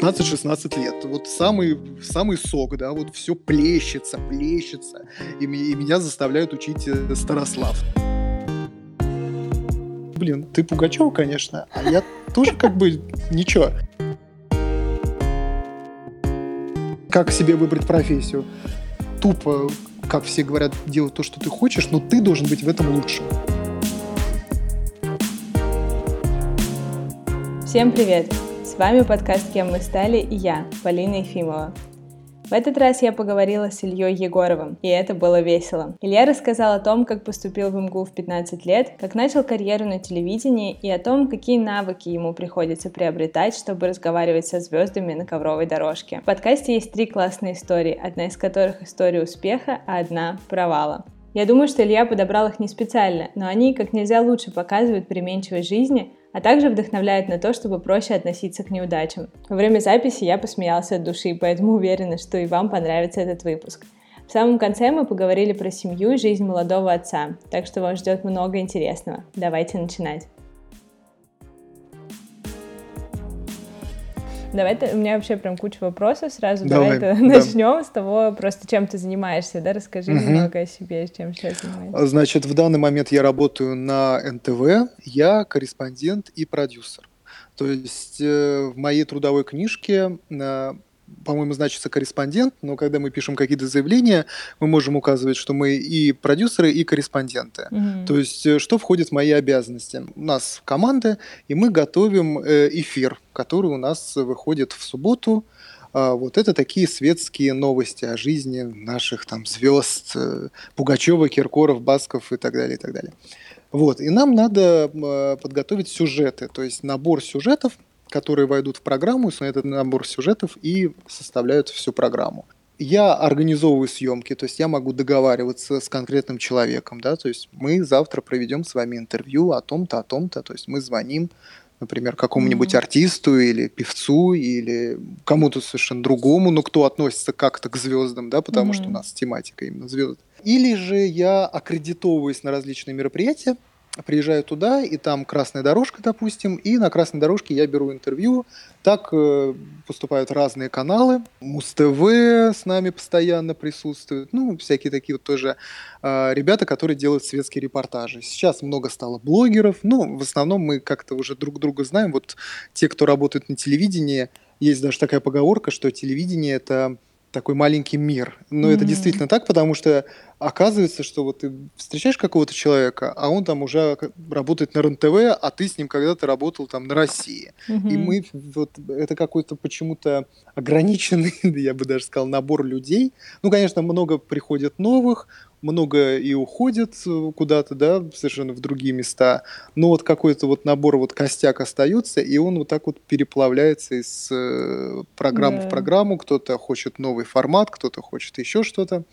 15-16 лет. Вот самый, самый сок, да, вот все плещется, плещется. И, и меня заставляют учить э, Старослав. Блин, ты Пугачева, конечно, а я тоже как бы ничего. Как себе выбрать профессию? Тупо, как все говорят, делать то, что ты хочешь, но ты должен быть в этом лучшим. Всем привет! Вами подкаст «Кем мы стали» и я, Полина Ефимова. В этот раз я поговорила с Ильей Егоровым, и это было весело. Илья рассказал о том, как поступил в МГУ в 15 лет, как начал карьеру на телевидении и о том, какие навыки ему приходится приобретать, чтобы разговаривать со звездами на ковровой дорожке. В подкасте есть три классные истории, одна из которых история успеха, а одна провала. Я думаю, что Илья подобрал их не специально, но они как нельзя лучше показывают переменчивость жизни, а также вдохновляет на то, чтобы проще относиться к неудачам. Во время записи я посмеялся от души, поэтому уверена, что и вам понравится этот выпуск. В самом конце мы поговорили про семью и жизнь молодого отца, так что вас ждет много интересного. Давайте начинать. Давай, у меня вообще прям куча вопросов сразу. Давай, Давай да. начнем с того, просто чем ты занимаешься, да? Расскажи угу. немного о себе, чем сейчас занимаешься. Значит, в данный момент я работаю на НТВ, я корреспондент и продюсер. То есть э, в моей трудовой книжке э, по-моему, значится корреспондент, но когда мы пишем какие-то заявления, мы можем указывать, что мы и продюсеры, и корреспонденты. Mm-hmm. То есть, э, что входит в мои обязанности? У нас команда, и мы готовим э, эфир, который у нас выходит в субботу. А, вот это такие светские новости о жизни наших там звезд э, Пугачева, Киркоров, Басков и так далее, и так далее. Вот, и нам надо подготовить сюжеты, то есть набор сюжетов, которые войдут в программу, на этот набор сюжетов и составляют всю программу. Я организовываю съемки, то есть я могу договариваться с конкретным человеком, да, то есть мы завтра проведем с вами интервью о том-то, о том-то, то есть мы звоним, например, какому-нибудь mm-hmm. артисту или певцу или кому-то совершенно другому, но кто относится как-то к звездам, да, потому mm-hmm. что у нас тематика именно звезд. Или же я аккредитовываюсь на различные мероприятия, приезжаю туда, и там красная дорожка, допустим, и на красной дорожке я беру интервью. Так э, поступают разные каналы. Муз-ТВ с нами постоянно присутствуют. Ну, всякие такие вот тоже э, ребята, которые делают светские репортажи. Сейчас много стало блогеров. Ну, в основном мы как-то уже друг друга знаем. Вот те, кто работает на телевидении, есть даже такая поговорка, что телевидение – это такой маленький мир. Но mm-hmm. это действительно так, потому что оказывается, что вот ты встречаешь какого-то человека, а он там уже работает на РНТВ, а ты с ним когда-то работал там на России. Mm-hmm. И мы вот это какой-то почему-то ограниченный, я бы даже сказал, набор людей. Ну, конечно, много приходят новых, много и уходит э, куда-то, да, совершенно в другие места, но вот какой-то вот набор, вот костяк остается, и он вот так вот переплавляется из э, программы да. в программу, кто-то хочет новый формат, кто-то хочет еще что-то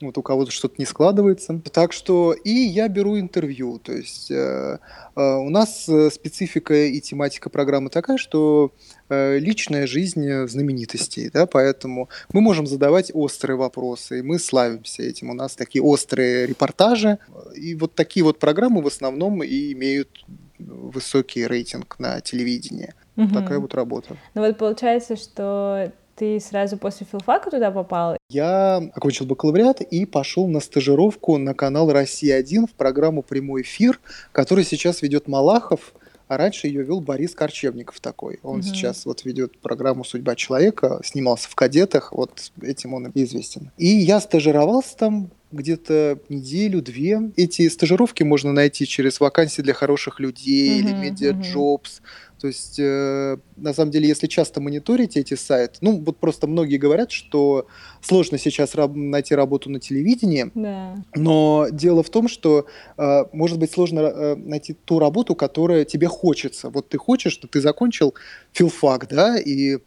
вот у кого-то что-то не складывается. Так что и я беру интервью. То есть э, э, у нас э, специфика и тематика программы такая, что э, личная жизнь знаменитостей, да, поэтому мы можем задавать острые вопросы, и мы славимся этим. У нас такие острые репортажи, и вот такие вот программы в основном и имеют высокий рейтинг на телевидении. Угу. Такая вот работа. Ну вот получается, что ты сразу после филфака туда попал? Я окончил бакалавриат и пошел на стажировку на канал «Россия-1» в программу «Прямой эфир», который сейчас ведет Малахов, а раньше ее вел Борис Корчевников такой. Он угу. сейчас вот ведет программу «Судьба человека», снимался в «Кадетах», вот этим он известен. И я стажировался там где-то неделю-две. Эти стажировки можно найти через вакансии для хороших людей угу, или медиаджобс. Угу. То есть, э, на самом деле, если часто мониторите эти сайты, ну, вот просто многие говорят, что сложно сейчас раб- найти работу на телевидении, да. но дело в том, что, э, может быть, сложно э, найти ту работу, которая тебе хочется. Вот ты хочешь, что ты закончил филфак, да, и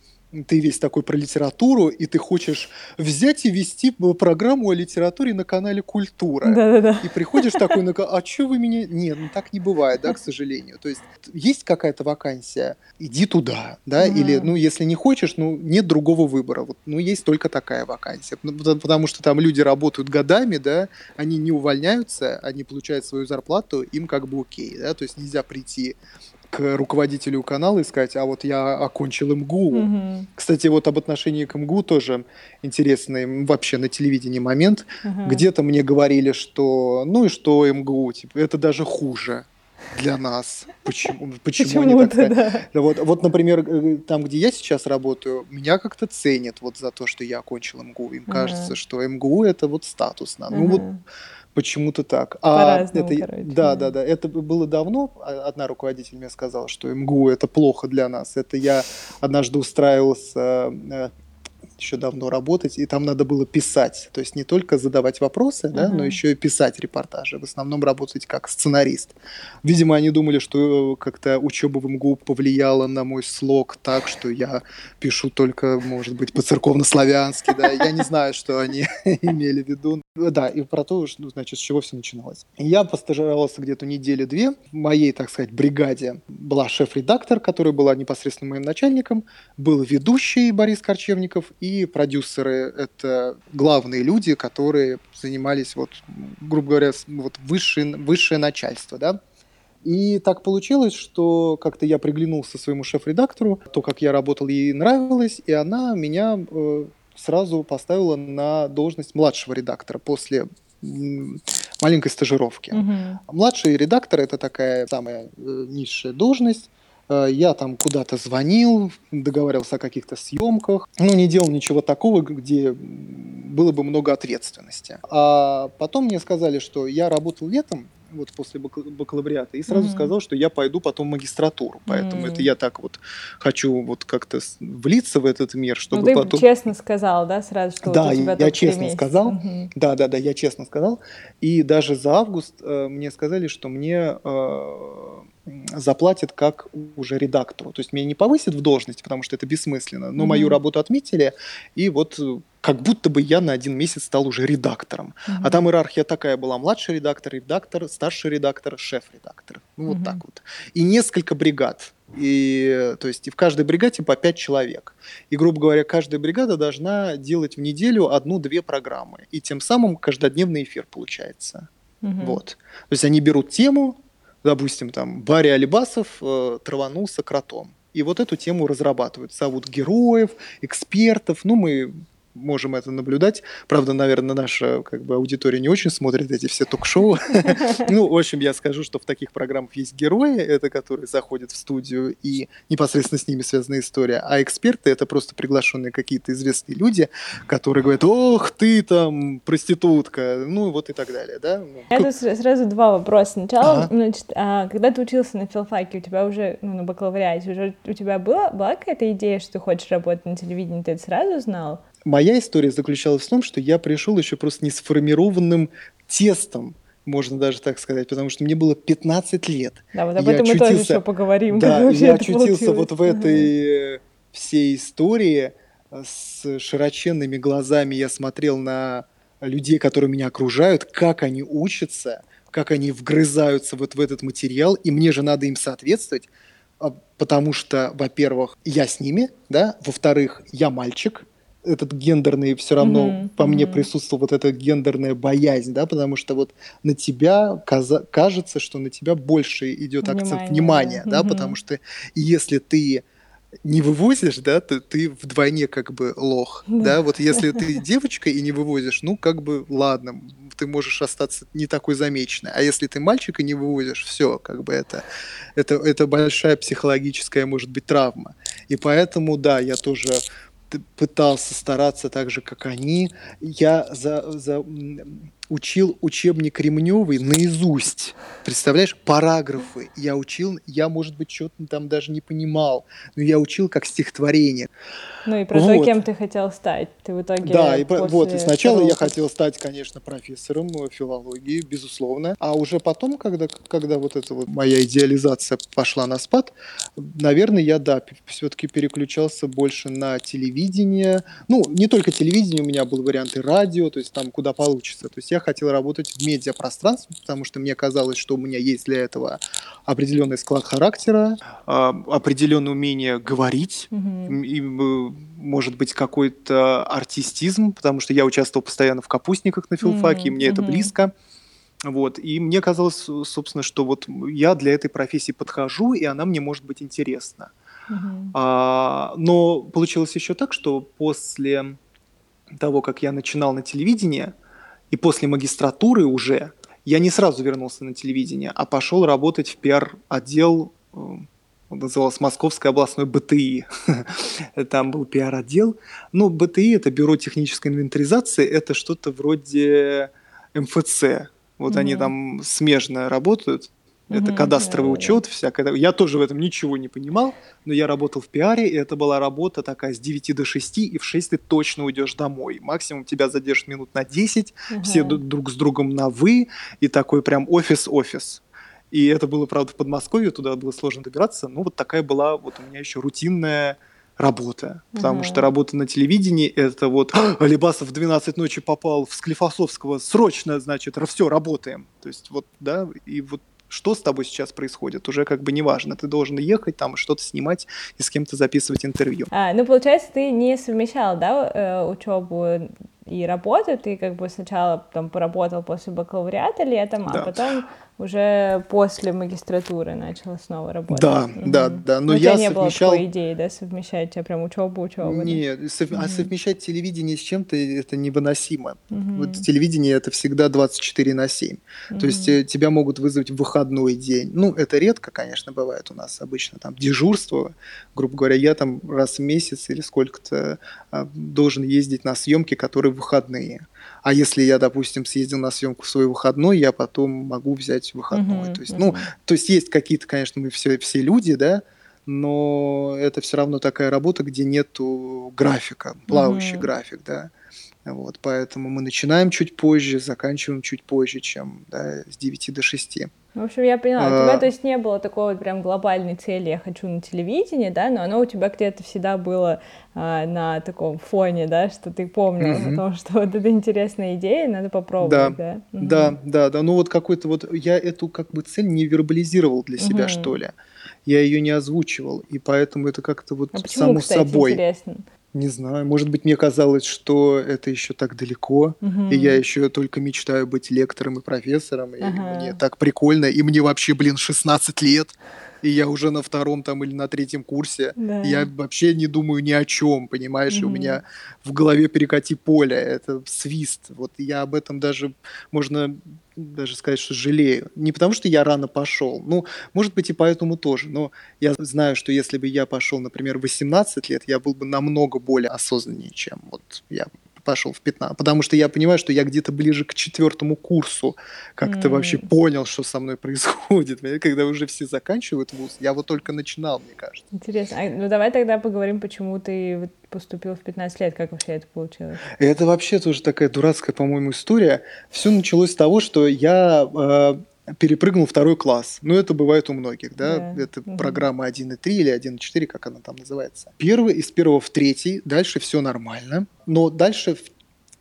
ты весь такой про литературу, и ты хочешь взять и вести программу о литературе на канале «Культура». Да-да-да. И приходишь такой, а что вы меня... Нет, ну так не бывает, да, к сожалению. То есть есть какая-то вакансия, иди туда, да, mm. или, ну, если не хочешь, ну, нет другого выбора. Вот, ну, есть только такая вакансия. Ну, потому что там люди работают годами, да, они не увольняются, они получают свою зарплату, им как бы окей, да, то есть нельзя прийти к руководителю канала и сказать, а вот я окончил МГУ. Угу. Кстати, вот об отношении к МГУ тоже интересный вообще на телевидении момент. Угу. Где-то мне говорили, что ну и что МГУ, типа, это даже хуже для нас. Почему, почему, почему они так да. да. Вот, вот, например, э, там, где я сейчас работаю, меня как-то ценят вот за то, что я окончил МГУ. Им uh кажется, что МГУ это вот статусно. uh Ну вот почему-то так. А это, короче. Да, да, да. Это было давно. А, одна руководитель мне сказала, что МГУ это плохо для нас. Это я однажды устраивался э, еще давно работать, и там надо было писать. То есть не только задавать вопросы, да, но еще и писать репортажи. В основном работать как сценарист. Видимо, они думали, что как-то учеба в МГУ повлияла на мой слог так, что я пишу только, может быть, по-церковно-славянски, да. Я не знаю, что они имели в виду. Да, и про то, ну, значит, с чего все начиналось. Я постажировался где-то недели-две. В моей, так сказать, бригаде была шеф-редактор, которая была непосредственно моим начальником, был ведущий Борис Корчевников и продюсеры — это главные люди, которые занимались, вот, грубо говоря, вот высшее, высшее начальство, да. И так получилось, что как-то я приглянулся своему шеф-редактору, то, как я работал, ей нравилось, и она меня э, сразу поставила на должность младшего редактора после маленькой стажировки. Угу. Младший редактор это такая самая э, низшая должность. Э, я там куда-то звонил, договаривался о каких-то съемках. Ну, не делал ничего такого, где было бы много ответственности. А потом мне сказали, что я работал летом, вот после бакалавриата, и сразу mm-hmm. сказал, что я пойду потом в магистратуру. Поэтому mm-hmm. это я так вот хочу вот как-то влиться в этот мир, чтобы ну, ты потом... честно сказал, да, сразу, что да, вот у тебя я честно сказал. Mm-hmm. Да, да, да, я честно сказал. И даже за август э, мне сказали, что мне э, заплатят как уже редактору. То есть меня не повысят в должности, потому что это бессмысленно, но mm-hmm. мою работу отметили, и вот э, как будто бы я на один месяц стал уже редактором. Mm-hmm. А там иерархия такая была: младший редактор, редактор, старший редактор, шеф-редактор. Ну, вот mm-hmm. так вот. И несколько бригад. И, то есть и в каждой бригаде по пять человек. И, грубо говоря, каждая бригада должна делать в неделю одну-две программы. И тем самым каждодневный эфир получается. Угу. Вот. То есть они берут тему, допустим, там, Барри Алибасов э, траванулся кротом. И вот эту тему разрабатывают. Зовут героев, экспертов. Ну, мы можем это наблюдать. Правда, наверное, наша как бы, аудитория не очень смотрит эти все ток-шоу. Ну, в общем, я скажу, что в таких программах есть герои, это которые заходят в студию, и непосредственно с ними связана история. А эксперты — это просто приглашенные какие-то известные люди, которые говорят, ох, ты там проститутка, ну, вот и так далее, да? Ну, я тут сразу два вопроса. Сначала, значит, а, когда ты учился на филфаке, у тебя уже, ну, на бакалавриате, уже у тебя была какая-то идея, что ты хочешь работать на телевидении, ты это сразу знал? Моя история заключалась в том, что я пришел еще просто не сформированным тестом, можно даже так сказать, потому что мне было 15 лет. Да, вот об этом мы тоже еще поговорим. Да, я очутился вот в этой всей истории с широченными глазами. Я смотрел на людей, которые меня окружают, как они учатся, как они вгрызаются вот в этот материал, и мне же надо им соответствовать, а, потому что, во-первых, я с ними, да, во-вторых, я мальчик, этот гендерный все равно mm-hmm. по mm-hmm. мне присутствовала вот эта гендерная боязнь, да, потому что вот на тебя каза- кажется, что на тебя больше идет Внимание, акцент внимания, да, mm-hmm. потому что если ты не вывозишь, да, то ты вдвойне как бы лох, да, вот если ты девочка и не вывозишь, ну как бы ладно, ты можешь остаться не такой замеченной, а если ты мальчик и не вывозишь, все, как бы это, это, это большая психологическая, может быть, травма, и поэтому, да, я тоже пытался стараться так же, как они. Я за, за, учил учебник Кремневый наизусть. Представляешь, параграфы я учил, я, может быть, что-то там даже не понимал, но я учил как стихотворение. Ну и про вот. то, кем ты хотел стать. Ты в итоге Да, и вот, и сначала второго... я хотел стать, конечно, профессором филологии, безусловно. А уже потом, когда, когда вот эта вот моя идеализация пошла на спад, наверное, я, да, все-таки переключался больше на телевидение. Ну, не только телевидение, у меня был вариант и радио, то есть там куда получится. То есть я хотел работать в медиапространстве, потому что мне казалось, что у меня есть для этого определенный склад характера, а, определенное умение говорить, mm-hmm. и, может быть, какой-то артистизм, потому что я участвовал постоянно в капустниках на филфаке, mm-hmm. и мне mm-hmm. это близко. Вот, и мне казалось, собственно, что вот я для этой профессии подхожу, и она мне может быть интересна. Мгм. А, но получилось еще так, что после того, как я начинал на телевидении, и после магистратуры уже, я не сразу вернулся на телевидение, а пошел работать в пиар-отдел, э, он назывался Московское областное БТИ. Там был пиар-отдел. Ну, БТИ – это Бюро технической инвентаризации, это что-то вроде МФЦ. Вот они Мгм. там смежно работают. Это Мгм. кадастровый Да-да-да. учет, всякое. Я тоже в этом ничего не понимал, но я работал в пиаре, и это была работа такая с 9 до 6, и в 6 ты точно уйдешь домой. Максимум тебя задержат минут на 10, все Ага. ду- друг с другом на «вы», и такой прям офис-офис. И это было, правда, в Подмосковье, туда было сложно добираться. Ну, вот такая была вот у меня еще рутинная работа. Потому Ага. что работа на телевидении – это вот «А, Алибасов в 12 ночи попал в Склифосовского, срочно, значит, все, работаем. То есть вот, да, и вот что с тобой сейчас происходит, уже как бы не важно. Ты должен ехать там, что-то снимать и с кем-то записывать интервью. А, ну, получается, ты не совмещал, да, учебу и работу, ты как бы сначала там поработал после бакалавриата летом, а Да. потом уже после магистратуры начал снова работать. Да, Мгм. да, да, но Ну, у тебя я не было совмещал- такой идеи, да, совмещать тебя прям учебу, учебу. Нет, сов- а Мгм. совмещать телевидение с чем-то это невыносимо. Мгм. Вот телевидение это всегда 24 на 7. То есть э, тебя могут вызвать в выходной день. Ну, это редко, конечно, бывает у нас обычно там дежурство, грубо говоря, я там раз в месяц или сколько-то а, должен ездить на съемки, которые выходные. А если я, допустим, съездил на съемку в свой выходной, я потом могу взять выходной. Мгм, То есть, ну, мгм. то есть есть какие-то, конечно, мы все, все люди, да, но это все равно такая работа, где нету графика, плавающий Мгм. график, да. Вот, поэтому мы начинаем чуть позже, заканчиваем чуть позже, чем да, с 9 до 6. В общем, я поняла, у тебя, А. то есть, не было такой вот прям глобальной цели, я хочу на телевидении, да, но оно у тебя где-то всегда было а, на таком фоне, да, что ты помнил о том, что вот это интересная идея, надо попробовать, да? Мгм. Да, да, да. Ну вот какой-то вот я эту как бы цель не вербализировал для себя, что ли. Я ее не озвучивал, и поэтому это как-то вот А почему, само кстати, собой. интересно? Не знаю, может быть, мне казалось, что это еще так далеко, Мгм. и я еще только мечтаю быть лектором и профессором, и Ага. мне так прикольно, и мне вообще, блин, 16 лет, и я уже на втором там или на третьем курсе. Да. Я вообще не думаю ни о чем, понимаешь? И У меня в голове перекати поле, это свист. Вот я об этом даже, можно даже сказать, что жалею. Не потому, что я рано пошел, ну, может быть, и поэтому тоже, но я знаю, что если бы я пошел, например, в 18 лет, я был бы намного более осознаннее, чем вот я пошел в 15. Потому что я понимаю, что я где-то ближе к четвертому курсу как-то вообще М. понял, что со мной происходит. Когда уже все заканчивают вуз, я вот только начинал, мне кажется. Интересно. А, ну, давай тогда поговорим, почему ты поступил в 15 лет, как вообще это получилось? Это вообще тоже такая дурацкая, по-моему, история. Все началось с того, что я э, перепрыгнул второй класс. Ну, это бывает у многих, да? Да. Это Мгм. программа 1.3 или 1.4, как она там называется. Первый, из первого в третий, дальше все нормально. Но дальше в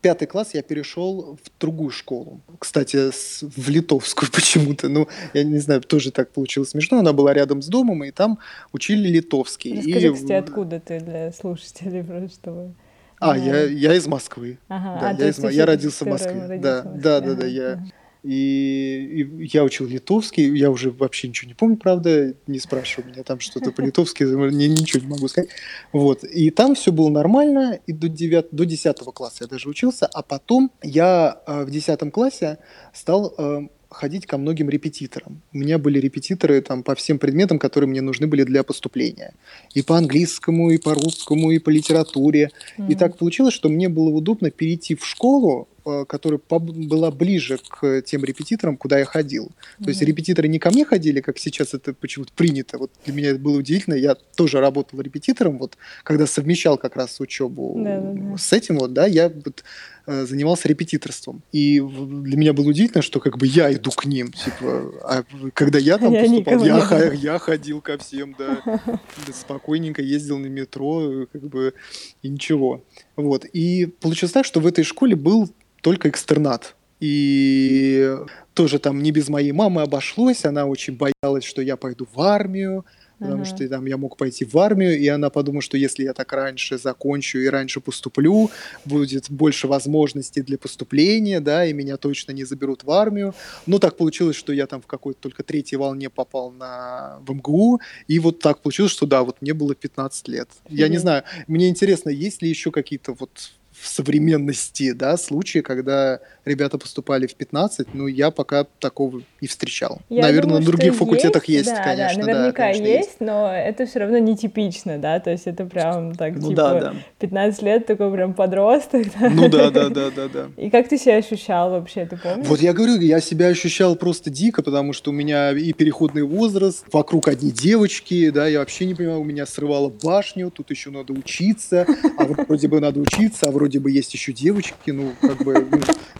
пятый класс я перешел в другую школу. Кстати, с- в литовскую почему-то. Ну, я не знаю, тоже так получилось смешно. Она была рядом с домом, и там учили литовский. Расскажи, И- кстати, откуда ты для слушателей, просто. А, Да. я, я из Москвы. Ага, Да, а, я, из я родился в Москве. родился Да, в Москве. да, да, да. Ага, Я, ага. И, и я учил литовский, я уже вообще ничего не помню, правда, не спрашивай меня там что-то по-литовски, ни- ничего не могу сказать. Вот, и там все было нормально, и до, 9, до 10 класса я даже учился, а потом я э, в 10 классе стал э, ходить ко многим репетиторам. У меня были репетиторы там по всем предметам, которые мне нужны были для поступления. И по английскому, и по русскому, и по литературе. И Мгм. так получилось, что мне было удобно перейти в школу, которая поб- была ближе к тем репетиторам, куда я ходил. То есть репетиторы не ко мне ходили, как сейчас это почему-то принято. Вот для меня это было удивительно. Я тоже работал репетитором, вот когда совмещал как раз учебу Да-да-да. с этим, вот, да, я вот, э, занимался репетиторством. И для меня было удивительно, что как бы я иду к ним, типа, а когда я там Я поступал, я, ходил ко всем, да, да, спокойненько ездил на метро, как бы, и ничего. Вот. И получилось так, что в этой школе был только экстернат. И тоже там не без моей мамы обошлось. Она очень боялась, что я пойду в армию. потому что там я мог пойти в армию, и она подумала, что если я так раньше закончу и раньше поступлю, будет больше возможностей для поступления, да, и меня точно не заберут в армию. Но так получилось, что я там в какой-то только третьей волне попал на в МГУ, и вот так получилось, что да, вот мне было 15 лет. Я не знаю, мне интересно, есть ли еще какие-то вот в современности, да, случаи, когда ребята поступали в 15, ну, я пока такого не встречал. Я Наверное, думаю, на других факультетах есть, да, конечно, да, да, наверняка конечно, есть, но это все равно нетипично, да, то есть это прям так, Ну типа, да, да. 15 лет такой прям подросток, да. Ну да, да, да, да, да. И как ты себя ощущал вообще, ты помнишь? Вот я говорю, я себя ощущал просто дико, потому что у меня и переходный возраст, вокруг одни девочки, да, я вообще не понимаю, у меня срывало башню, тут еще надо учиться, а вроде бы надо учиться, а вроде бы есть еще девочки, ну, как бы,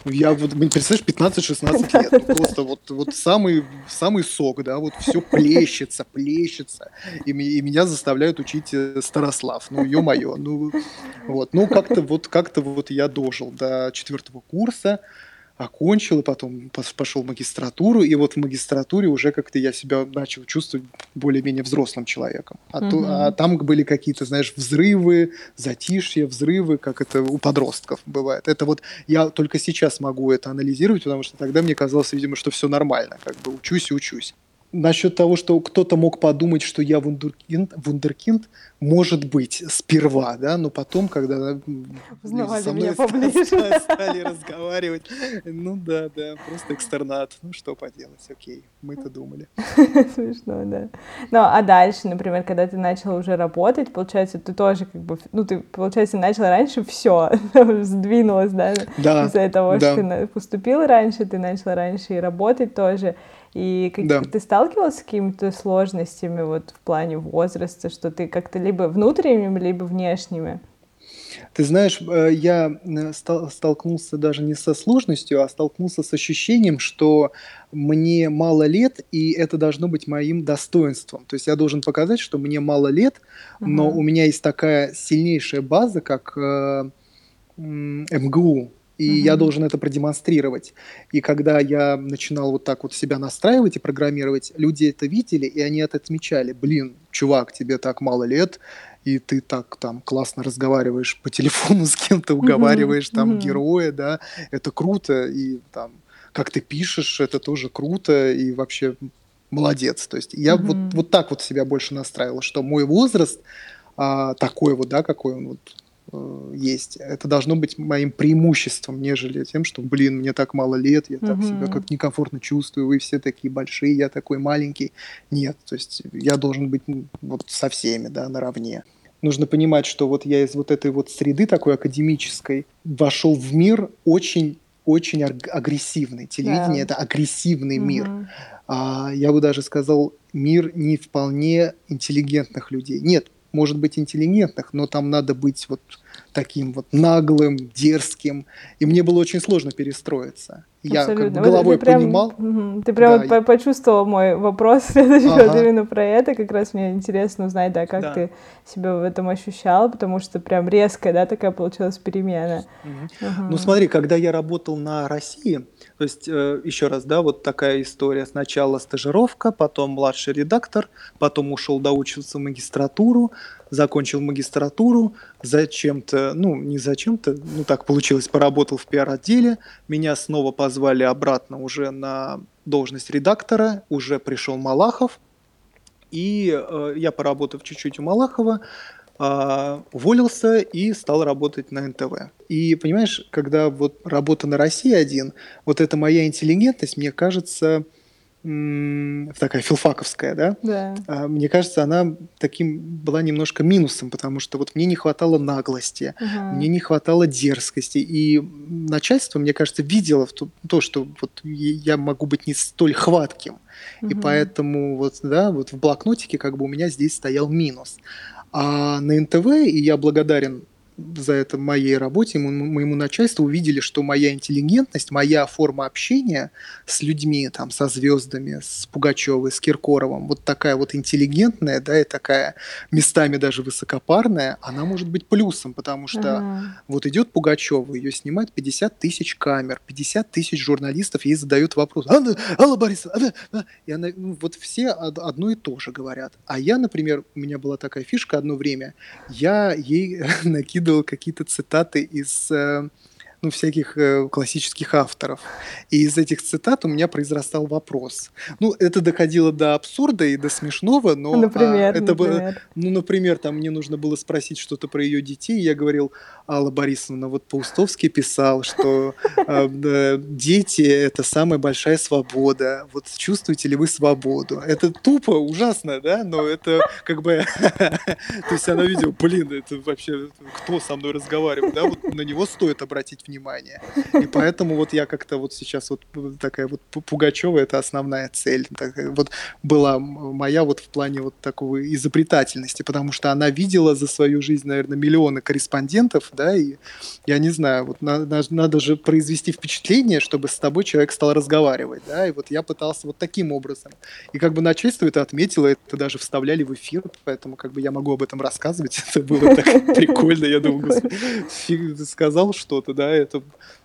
ну, я вот, блин, представляешь, 15-16 лет, ну, просто вот, вот самый, самый сок, да, вот все плещется, плещется, и, и меня заставляют учить э, Старослав, ну, ё-моё, ну, вот, ну, как-то вот, как-то вот я дожил до четвертого курса, окончил, и потом пошел в магистратуру, и вот в магистратуре уже как-то я себя начал чувствовать более-менее взрослым человеком. А, то- Мгм. а там были какие-то, знаешь, взрывы, затишья, взрывы, как это у подростков бывает. Это вот я только сейчас могу это анализировать, потому что тогда мне казалось, видимо, что все нормально, как бы учусь и учусь. Насчет того, что кто-то мог подумать, что я вундеркинд, вундеркинд, может быть, сперва, да, но потом, когда Узнавали со мной ста- поближе. ста- стали разговаривать, ну да, да, просто экстернат, ну что поделать, окей, мы-то думали. Смешно, да. Ну, а дальше, например, когда ты начал уже работать, получается, ты тоже как бы, ну, ты, получается, начал раньше все, сдвинулось, да, Да, из-за того, да. что ты поступил раньше, ты начал раньше и работать тоже. И как- Да. ты сталкивался с какими-то сложностями вот в плане возраста, что ты как-то либо внутренними, либо внешними? Ты знаешь, э, я э, стал- столкнулся даже не со сложностью, а столкнулся с ощущением, что мне мало лет, и это должно быть моим достоинством. То есть я должен показать, что мне мало лет, но Ага. у меня есть такая сильнейшая база, как э, МГУ, и я Мгм. должен это продемонстрировать. И когда я начинал вот так вот себя настраивать и программировать, люди это видели, и они это отмечали. Блин, чувак, тебе так мало лет, и ты так там классно разговариваешь по телефону с кем-то, уговариваешь там мгм. героя, да, это круто, и там как ты пишешь, это тоже круто, и вообще молодец. То есть я вот, Мгм. вот так вот себя больше настраивал, что мой возраст а, такой вот, да, какой он вот есть, это должно быть моим преимуществом, нежели тем, что, блин, мне так мало лет, я так себя Мгм. как некомфортно чувствую, вы все такие большие, я такой маленький. Нет, то есть я должен быть вот со всеми, да, наравне. Нужно понимать, что вот я из вот этой вот среды такой академической вошел в мир очень очень аг- агрессивный. Телевидение Да. это агрессивный мир. Мгм. А, я бы даже сказал, мир не вполне интеллигентных людей. Нет, может быть интеллигентных, но там надо быть вот таким вот наглым, дерзким. И мне было очень сложно перестроиться. Я как бы Абсолютно. Вот головой ты прям, понимал. мгм, ты прям Да, вот по- почувствовал мой вопрос следующий вот Ага. именно про это. Как раз мне интересно узнать, да, как Да. ты себя в этом ощущал, потому что прям резкая, да, такая получилась перемена. Мгм. Мгм. Ну смотри, когда я работал на России, то есть э, еще раз, да, вот такая история. Сначала стажировка, потом младший редактор, потом ушел доучиваться в магистратуру, закончил магистратуру, зачем-то, ну не зачем-то, ну так получилось, поработал в пиар-отделе, меня снова позвали обратно уже на должность редактора, уже пришел Малахов, и э, я, поработав чуть-чуть у Малахова, а, уволился и стал работать на НТВ. И понимаешь, когда вот работа на России один, вот эта моя интеллигентность, мне кажется, такая филфаковская, да, Да. а, мне кажется, она таким была немножко минусом, потому что вот мне не хватало наглости, Ага. мне не хватало дерзкости, и начальство, мне кажется, видело то, то, что вот я могу быть не столь хватким, и Мгм. поэтому вот, да, вот в блокнотике как бы у меня здесь стоял минус. А на НТВ, и я благодарен за это моей работе, моему начальству увидели, что моя интеллигентность, моя форма общения с людьми, там, со звездами, с Пугачевой, с Киркоровым, вот такая вот интеллигентная, да, и такая местами даже высокопарная, она может быть плюсом, потому что ага. вот идет Пугачева, ее снимает 50 тысяч камер, 50 тысяч журналистов ей задают вопрос. Анна, Алла Борисовна, Анна, и она, ну, вот все одно и то же говорят. А я, например, у меня была такая фишка одно время, я ей накидывал какие-то цитаты из э, ну, всяких э, классических авторов. И из этих цитат у меня произрастал вопрос. Ну, это доходило до абсурда и до смешного, но... Например, а, это например. Было, ну, например, там мне нужно было спросить что-то про ее детей, я говорил, Алла Борисовна, вот Паустовский писал, что э, дети — это самая большая свобода. Вот чувствуете ли вы свободу? Это тупо, ужасно, да? Но это как бы... То есть она видела, блин, это вообще кто со мной разговаривает, да? Вот на него стоит обратить внимание внимание. И поэтому вот я как-то вот сейчас вот такая вот Пугачева это основная цель. Такая вот была моя вот в плане вот такого изобретательности, потому что она видела за свою жизнь, наверное, миллионы корреспондентов, да, и я не знаю, вот надо, надо же произвести впечатление, чтобы с тобой человек стал разговаривать, да, и вот я пытался вот таким образом. И как бы начальство это отметило, это даже вставляли в эфир, поэтому как бы я могу об этом рассказывать, это было так прикольно, я господи, сказал что-то, да, это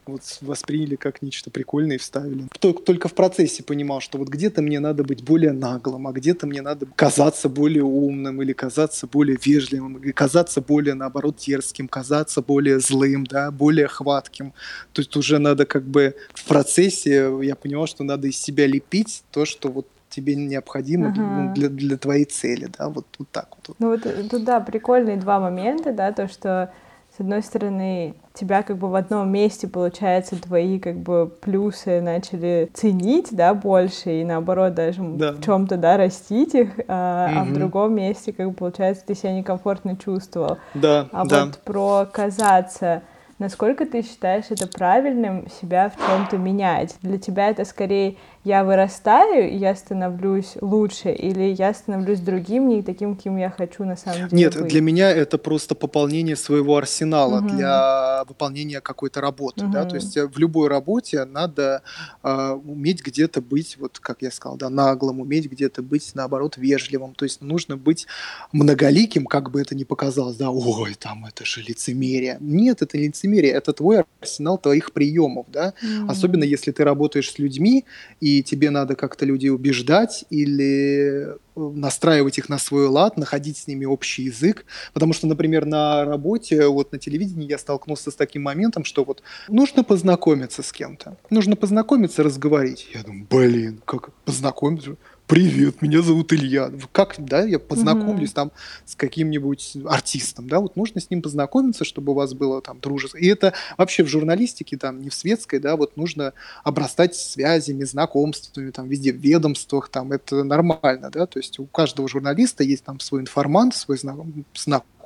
вот восприняли как нечто прикольное и вставили. Только в процессе понимал, что вот где-то мне надо быть более наглым, а где-то мне надо казаться более умным или казаться более вежливым, или казаться более, наоборот, дерзким, казаться более злым, да, более хватким. То есть уже надо как бы в процессе, я понимал, что надо из себя лепить то, что вот тебе необходимо ага. для, для твоей цели, да, вот, вот так вот. Ну вот тут, да, прикольные два момента, да, то, что с одной стороны, тебя как бы в одном месте, получается, твои как бы плюсы начали ценить, да, больше, и наоборот даже да. в чем-то, да, растить их, а, угу. а в другом месте, как бы, получается, ты себя некомфортно чувствовал. Да, а да. вот про казаться, насколько ты считаешь это правильным себя в чем-то менять? Для тебя это скорее я вырастаю, я становлюсь лучше, или я становлюсь другим, не таким, кем я хочу на самом деле Нет, быть? для меня это просто пополнение своего арсенала угу. для выполнения какой-то работы, угу. да, то есть э, в любой работе надо э, уметь где-то быть, вот как я сказал, да, наглым, уметь где-то быть, наоборот, вежливым, то есть нужно быть многоликим, как бы это ни показалось, да, ой, там это же лицемерие. Нет, это лицемерие, это твой арсенал твоих приемов, да, угу. особенно если ты работаешь с людьми, и и тебе надо как-то людей убеждать или э, настраивать их на свой лад, находить с ними общий язык. Потому что, например, на работе, вот на телевидении я столкнулся с таким моментом, что вот нужно познакомиться с кем-то. Нужно познакомиться, разговорить. Я думаю, блин, как познакомиться? Привет, меня зовут Илья. Как, да, я познакомлюсь mm-hmm. там с каким-нибудь артистом, да, вот нужно с ним познакомиться, чтобы у вас было там дружество. И это вообще в журналистике, там, не в светской, да, вот нужно обрастать связями, знакомствами, там, везде, в ведомствах, там, это нормально, да, то есть у каждого журналиста есть там свой информант, свой знакомый,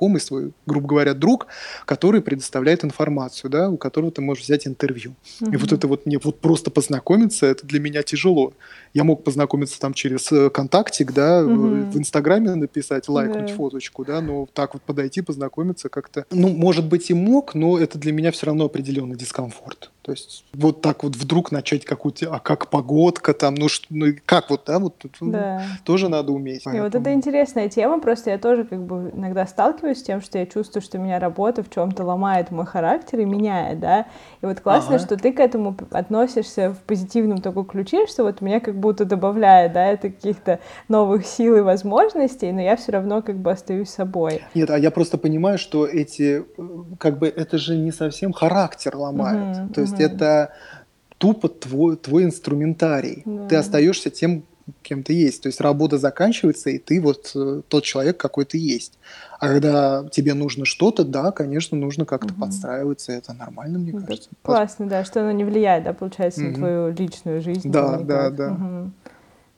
знакомый свой, грубо говоря, друг, который предоставляет информацию, да, у которого ты можешь взять интервью. Mm-hmm. И вот это вот мне вот просто познакомиться, это для меня тяжело. Я мог познакомиться там через через э, да, угу. в Инстаграме написать, лайкнуть да. фоточку, да, но так вот подойти, познакомиться как-то. Ну, может быть, и мог, но это для меня все равно определенный дискомфорт. То есть вот так вот вдруг начать какую-то, а как погодка там, ну, что, ну как вот, да, вот ну, да. тоже надо уметь. И вот это интересная тема, просто я тоже как бы иногда сталкиваюсь с тем, что я чувствую, что меня работа в чем-то ломает мой характер и меняет, да, и вот классно, ага. что ты к этому относишься в позитивном таком ключе, что вот меня как будто добавляет, да, это каких-то новых сил и возможностей, но я все равно как бы остаюсь собой. Нет, а я просто понимаю, что эти, э, как бы, это же не совсем характер ломает, угу, то есть есть это тупо твой, твой инструментарий. Да. Ты остаешься тем, кем ты есть. То есть работа заканчивается, и ты вот э, тот человек, какой ты есть. А когда тебе нужно что-то, да, конечно, нужно как-то угу. подстраиваться. Это нормально, мне кажется. Классно, да, что оно не влияет, да, получается, угу. на твою личную жизнь. Да, да, да. Угу.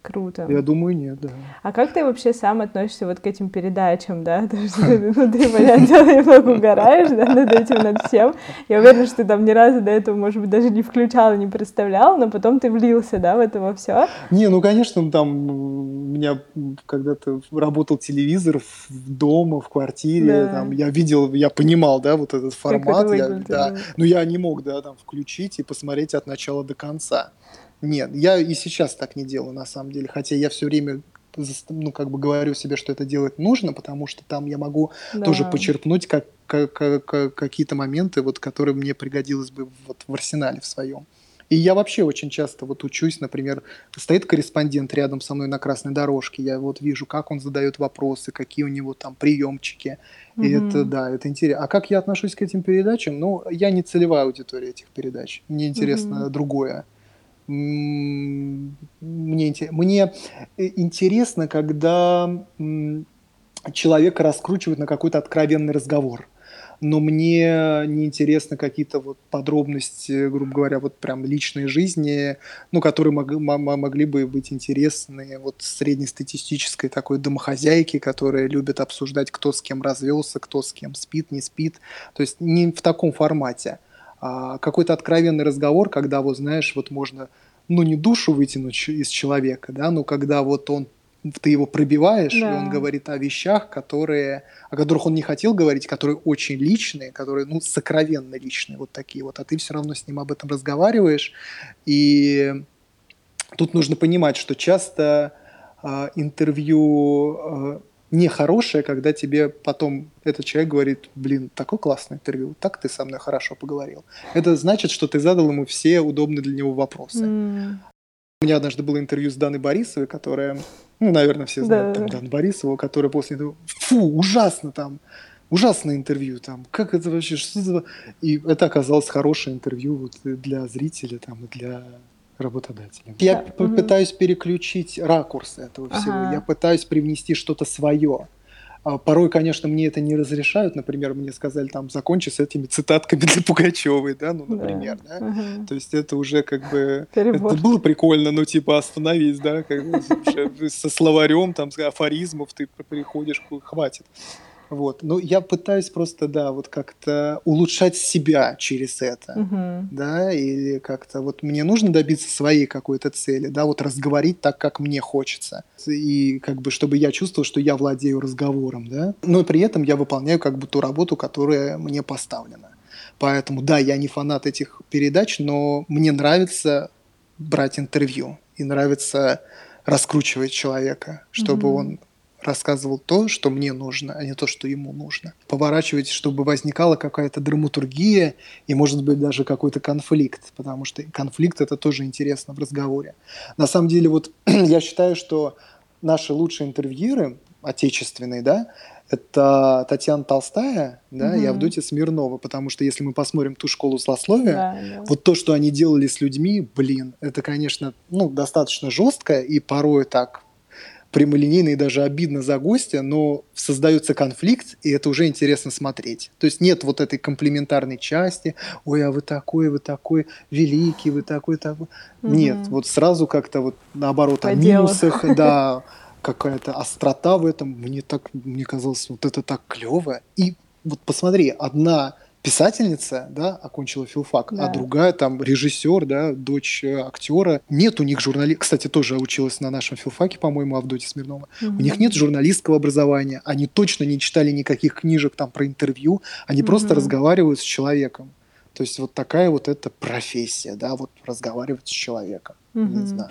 Круто. Я думаю, нет, да. А как ты вообще сам относишься вот к этим передачам, да? Ты, ну, ты, понятное дело, немного угораешь, да, над этим, над всем. Я уверена, что ты там ни разу до этого, может быть, даже не включал, не представлял, но потом ты влился, да, в это во все. Не, ну, конечно, там у меня когда-то работал телевизор в дома, в квартире, да. там, я видел, я понимал, да, вот этот формат. Это я, да. Но я не мог, да, там, включить и посмотреть от начала до конца. Нет, я и сейчас так не делаю, на самом деле. Хотя я все время ну, как бы говорю себе, что это делать нужно, потому что там я могу да. тоже почерпнуть как, как, как, какие-то моменты, вот, которые мне пригодилось бы вот в арсенале в своем. И я вообще очень часто вот учусь, например, стоит корреспондент рядом со мной на красной дорожке, я вот вижу, как он задает вопросы, какие у него там приемчики. И угу. это, да, это интересно. А как я отношусь к этим передачам? Ну, я не целевая аудитория этих передач. Мне интересно угу. другое мне, мне э, интересно, когда человека раскручивают на какой-то откровенный разговор. Но мне не интересно какие-то вот подробности, грубо говоря, вот прям личной жизни, ну, которые мог, могли бы быть интересны вот среднестатистической такой домохозяйке, которая любит обсуждать, кто с кем развелся, кто с кем спит, не спит. То есть не в таком формате а какой-то откровенный разговор, когда, вот знаешь, вот можно, ну, не душу вытянуть из человека, да, но когда вот он ты его пробиваешь, да. и он говорит о вещах, которые, о которых он не хотел говорить, которые очень личные, которые, ну, сокровенно личные, вот такие вот, а ты все равно с ним об этом разговариваешь, и тут нужно понимать, что часто э, интервью э, нехорошее, когда тебе потом этот человек говорит, блин, такое классное интервью, так ты со мной хорошо поговорил. Это значит, что ты задал ему все удобные для него вопросы. Mm. У меня однажды было интервью с Даной Борисовой, которая, ну, наверное, все знают да. там Дану Борисову, которая после этого, фу, ужасно там, ужасное интервью, там, как это вообще, что это? И это оказалось хорошее интервью вот для зрителя, там, и для работодателя. Я да. пытаюсь переключить ракурс этого всего. Ага. Я пытаюсь привнести что-то свое. А порой, конечно, мне это не разрешают. Например, мне сказали там закончи с этими цитатками для Пугачевой, да, ну, например, да. да? Ага. То есть это уже как бы Перебор. это было прикольно, но типа остановись, да, как бы, со словарем там афоризмов ты приходишь, хватит. Вот. Ну, я пытаюсь просто, да, вот как-то улучшать себя через это, угу. да, или как-то вот мне нужно добиться своей какой-то цели, да, вот разговорить так, как мне хочется, и как бы, чтобы я чувствовал, что я владею разговором, да, но при этом я выполняю как бы ту работу, которая мне поставлена. Поэтому, да, я не фанат этих передач, но мне нравится брать интервью и нравится раскручивать человека, чтобы угу. он рассказывал то, что мне нужно, а не то, что ему нужно. Поворачивать, чтобы возникала какая-то драматургия и, может быть, даже какой-то конфликт, потому что конфликт это тоже интересно в разговоре. На самом деле, вот я считаю, что наши лучшие интервьюеры, отечественные, да, это Татьяна Толстая да, угу. и Авдотья Смирнова, потому что если мы посмотрим ту школу злословия, да, да. вот то, что они делали с людьми, блин, это, конечно, ну, достаточно жестко и порой так прямолинейно и даже обидно за гостя, но создается конфликт, и это уже интересно смотреть. То есть нет вот этой комплементарной части, ой, а вы такой, вы такой великий, вы такой, такой. Угу. Нет, вот сразу как-то вот наоборот По о делу. минусах, да, какая-то острота в этом. Мне так, мне казалось, вот это так клево. И вот посмотри, одна писательница, да, окончила филфак, а да. а другая там режиссер, да, дочь э, актера. Нет у них журналист, кстати, тоже училась на нашем филфаке, по-моему, Авдотья Смирнова. Угу. У них нет журналистского образования, они точно не читали никаких книжек там про интервью, они угу. просто разговаривают с человеком. То есть вот такая вот эта профессия, да, вот разговаривать с человеком. Mm-hmm. Не знаю.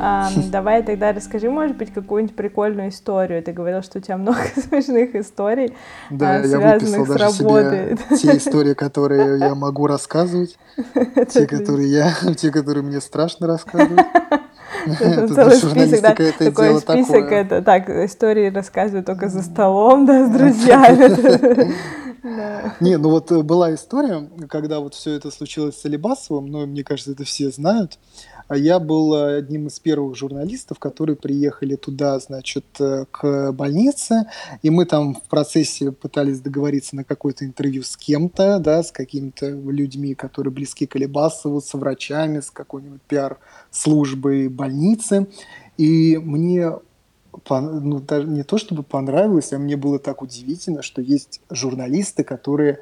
А, давай тогда расскажи, может быть, какую-нибудь прикольную историю. Ты говорил, что у тебя много смешных историй, да, а, я выписал даже себе те истории, которые я могу рассказывать, те, которые я, те, которые мне страшно рассказывать. Целый список, да, такой список, это так, истории рассказывают только за столом, да, с друзьями. Не, ну вот э, была история, когда вот все это случилось с Алибасовым, но мне кажется, это все знают. А я был одним из первых журналистов, которые приехали туда, значит, э, к больнице, и мы там в процессе пытались договориться на какое-то интервью с кем-то, да, с какими-то людьми, которые близки к Алибасову, с врачами, с какой-нибудь пиар-службой больницы. И мне ну, даже не то чтобы понравилось, а мне было так удивительно, что есть журналисты, которые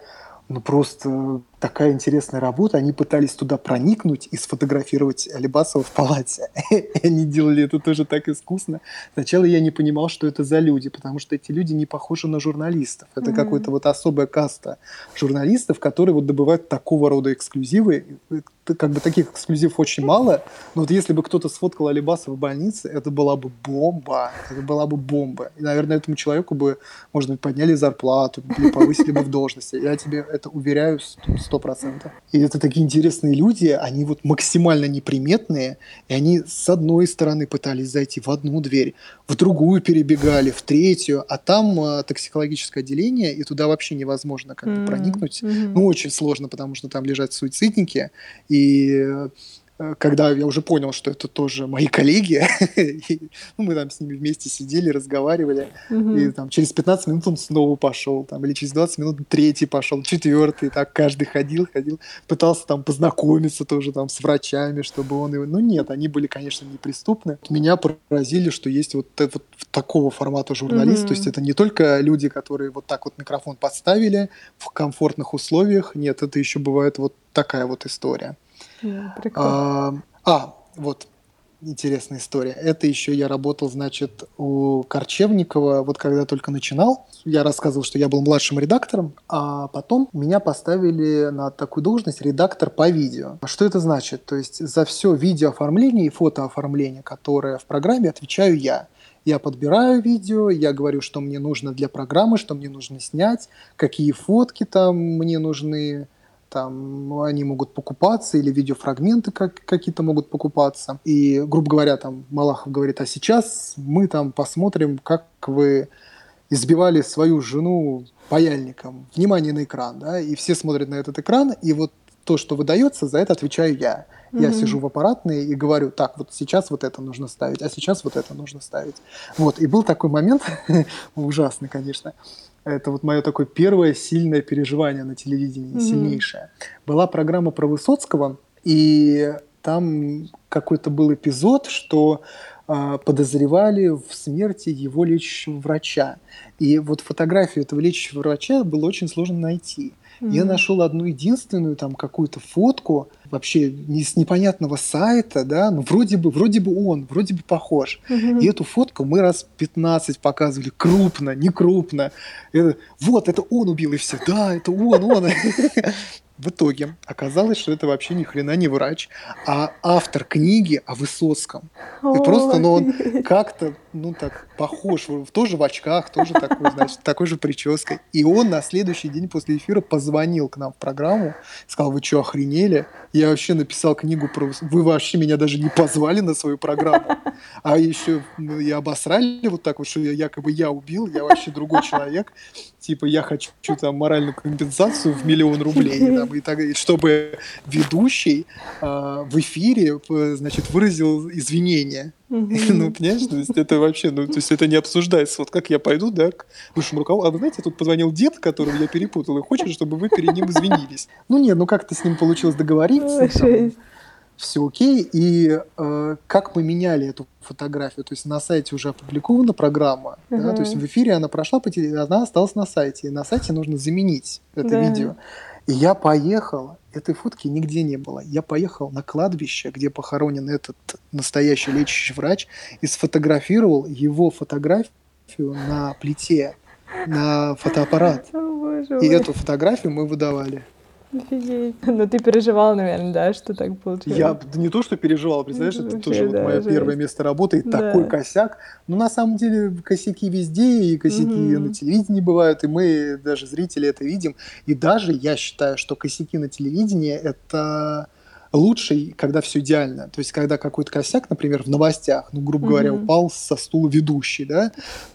ну, просто такая интересная работа. Они пытались туда проникнуть и сфотографировать Алибасова в палате. Они делали это тоже так искусно. Сначала я не понимал, что это за люди, потому что эти люди не похожи на журналистов. Это mm-hmm. какая-то вот особая каста журналистов, которые вот добывают такого рода эксклюзивы. Как бы таких эксклюзивов очень мало, но вот если бы кто-то сфоткал Алибасова в больнице, это была бы бомба. Это была бы бомба. И, наверное, этому человеку бы, может быть, подняли зарплату или повысили бы в должности. Я тебе это уверяю сто процентов. И это такие интересные люди, они вот максимально неприметные, и они с одной стороны пытались зайти в одну дверь, в другую перебегали, в третью, а там э, токсикологическое отделение, и туда вообще невозможно как mm-hmm. проникнуть. Mm-hmm. Ну, очень сложно, потому что там лежат суицидники, и когда я уже понял, что это тоже мои коллеги, ну, мы там с ними вместе сидели, разговаривали, и там через 15 минут он снова пошел, там, или через 20 минут третий пошел, четвертый, так каждый ходил, ходил, пытался там познакомиться тоже там с врачами, чтобы он его... Ну, нет, они были, конечно, неприступны. Меня поразили, что есть вот, вот такого формата журналист, то есть это не только люди, которые вот так вот микрофон подставили в комфортных условиях, нет, это еще бывает вот такая вот история. А, а, вот интересная история. Это еще я работал, значит, у Корчевникова, вот когда только начинал. Я рассказывал, что я был младшим редактором, а потом меня поставили на такую должность редактор по видео. Что это значит? То есть за все видеооформление и фотооформление, которое в программе, отвечаю я. Я подбираю видео, я говорю, что мне нужно для программы, что мне нужно снять, какие фотки там мне нужны, там они могут покупаться, или видеофрагменты как, какие-то могут покупаться. И, грубо говоря, там Малахов говорит, а сейчас мы там посмотрим, как вы избивали свою жену паяльником. Внимание на экран, да, и все смотрят на этот экран, и вот то, что выдается, за это отвечаю я. Mm-hmm. Я сижу в аппаратной и говорю, так, вот сейчас вот это нужно ставить, а сейчас вот это нужно ставить. Вот, и был такой момент, ужасный, конечно, это вот мое такое первое сильное переживание на телевидении, mm-hmm. сильнейшее. Была программа про Высоцкого, и там какой-то был эпизод, что э, подозревали в смерти его лечащего врача. И вот фотографию этого лечащего врача было очень сложно найти. Mm-hmm. Я нашел одну единственную там какую-то фотку вообще не с непонятного сайта, да, ну вроде бы, вроде бы он, вроде бы похож. Mm-hmm. И эту фотку мы раз 15 показывали, крупно, не крупно. Это, вот, это он убил, и все, да, это он, он. В итоге оказалось, что это вообще ни хрена не врач, а автор книги о Высоцком. И просто, ну, он как-то, ну, так похож, тоже в очках, тоже такой, значит, такой же прической. И он на следующий день после эфира позвонил к нам в программу, сказал, вы что, охренели? Я вообще написал книгу про... Вы вообще меня даже не позвали на свою программу. А еще ну, и обосрали вот так вот, что я, якобы я убил, я вообще другой человек. Типа я хочу там моральную компенсацию в миллион рублей. Там, и так, и чтобы ведущий э, в эфире, значит, выразил извинения. Ну, понимаешь, то есть это вообще, ну, то есть это не обсуждается. Вот как я пойду, да, к высшему руководству, а вы знаете, тут позвонил дед, которого я перепутал, и хочет, чтобы вы перед ним извинились. Ну, нет, ну как-то с ним получилось договориться. Там, все окей. И э, как мы меняли эту фотографию, то есть на сайте уже опубликована программа, uh-huh. да, то есть в эфире она прошла она осталась на сайте, и на сайте нужно заменить это да. видео. И я поехал, этой фотки нигде не было. Я поехал на кладбище, где похоронен этот настоящий лечащий врач, и сфотографировал его фотографию на плите, на фотоаппарат. О, и эту фотографию мы выдавали. Офигеть. Ну, ты переживал, наверное, да, что так получилось? Я не то, что переживал, представляешь, это, тоже да, вот мое жесть. первое место работы, и да. такой косяк. Но на самом деле косяки везде, и косяки угу. на телевидении бывают, и мы, даже зрители, это видим. И даже я считаю, что косяки на телевидении – это лучше, когда все идеально. То есть, когда какой-то косяк, например, в новостях, ну, грубо говоря, упал со стула ведущий, да,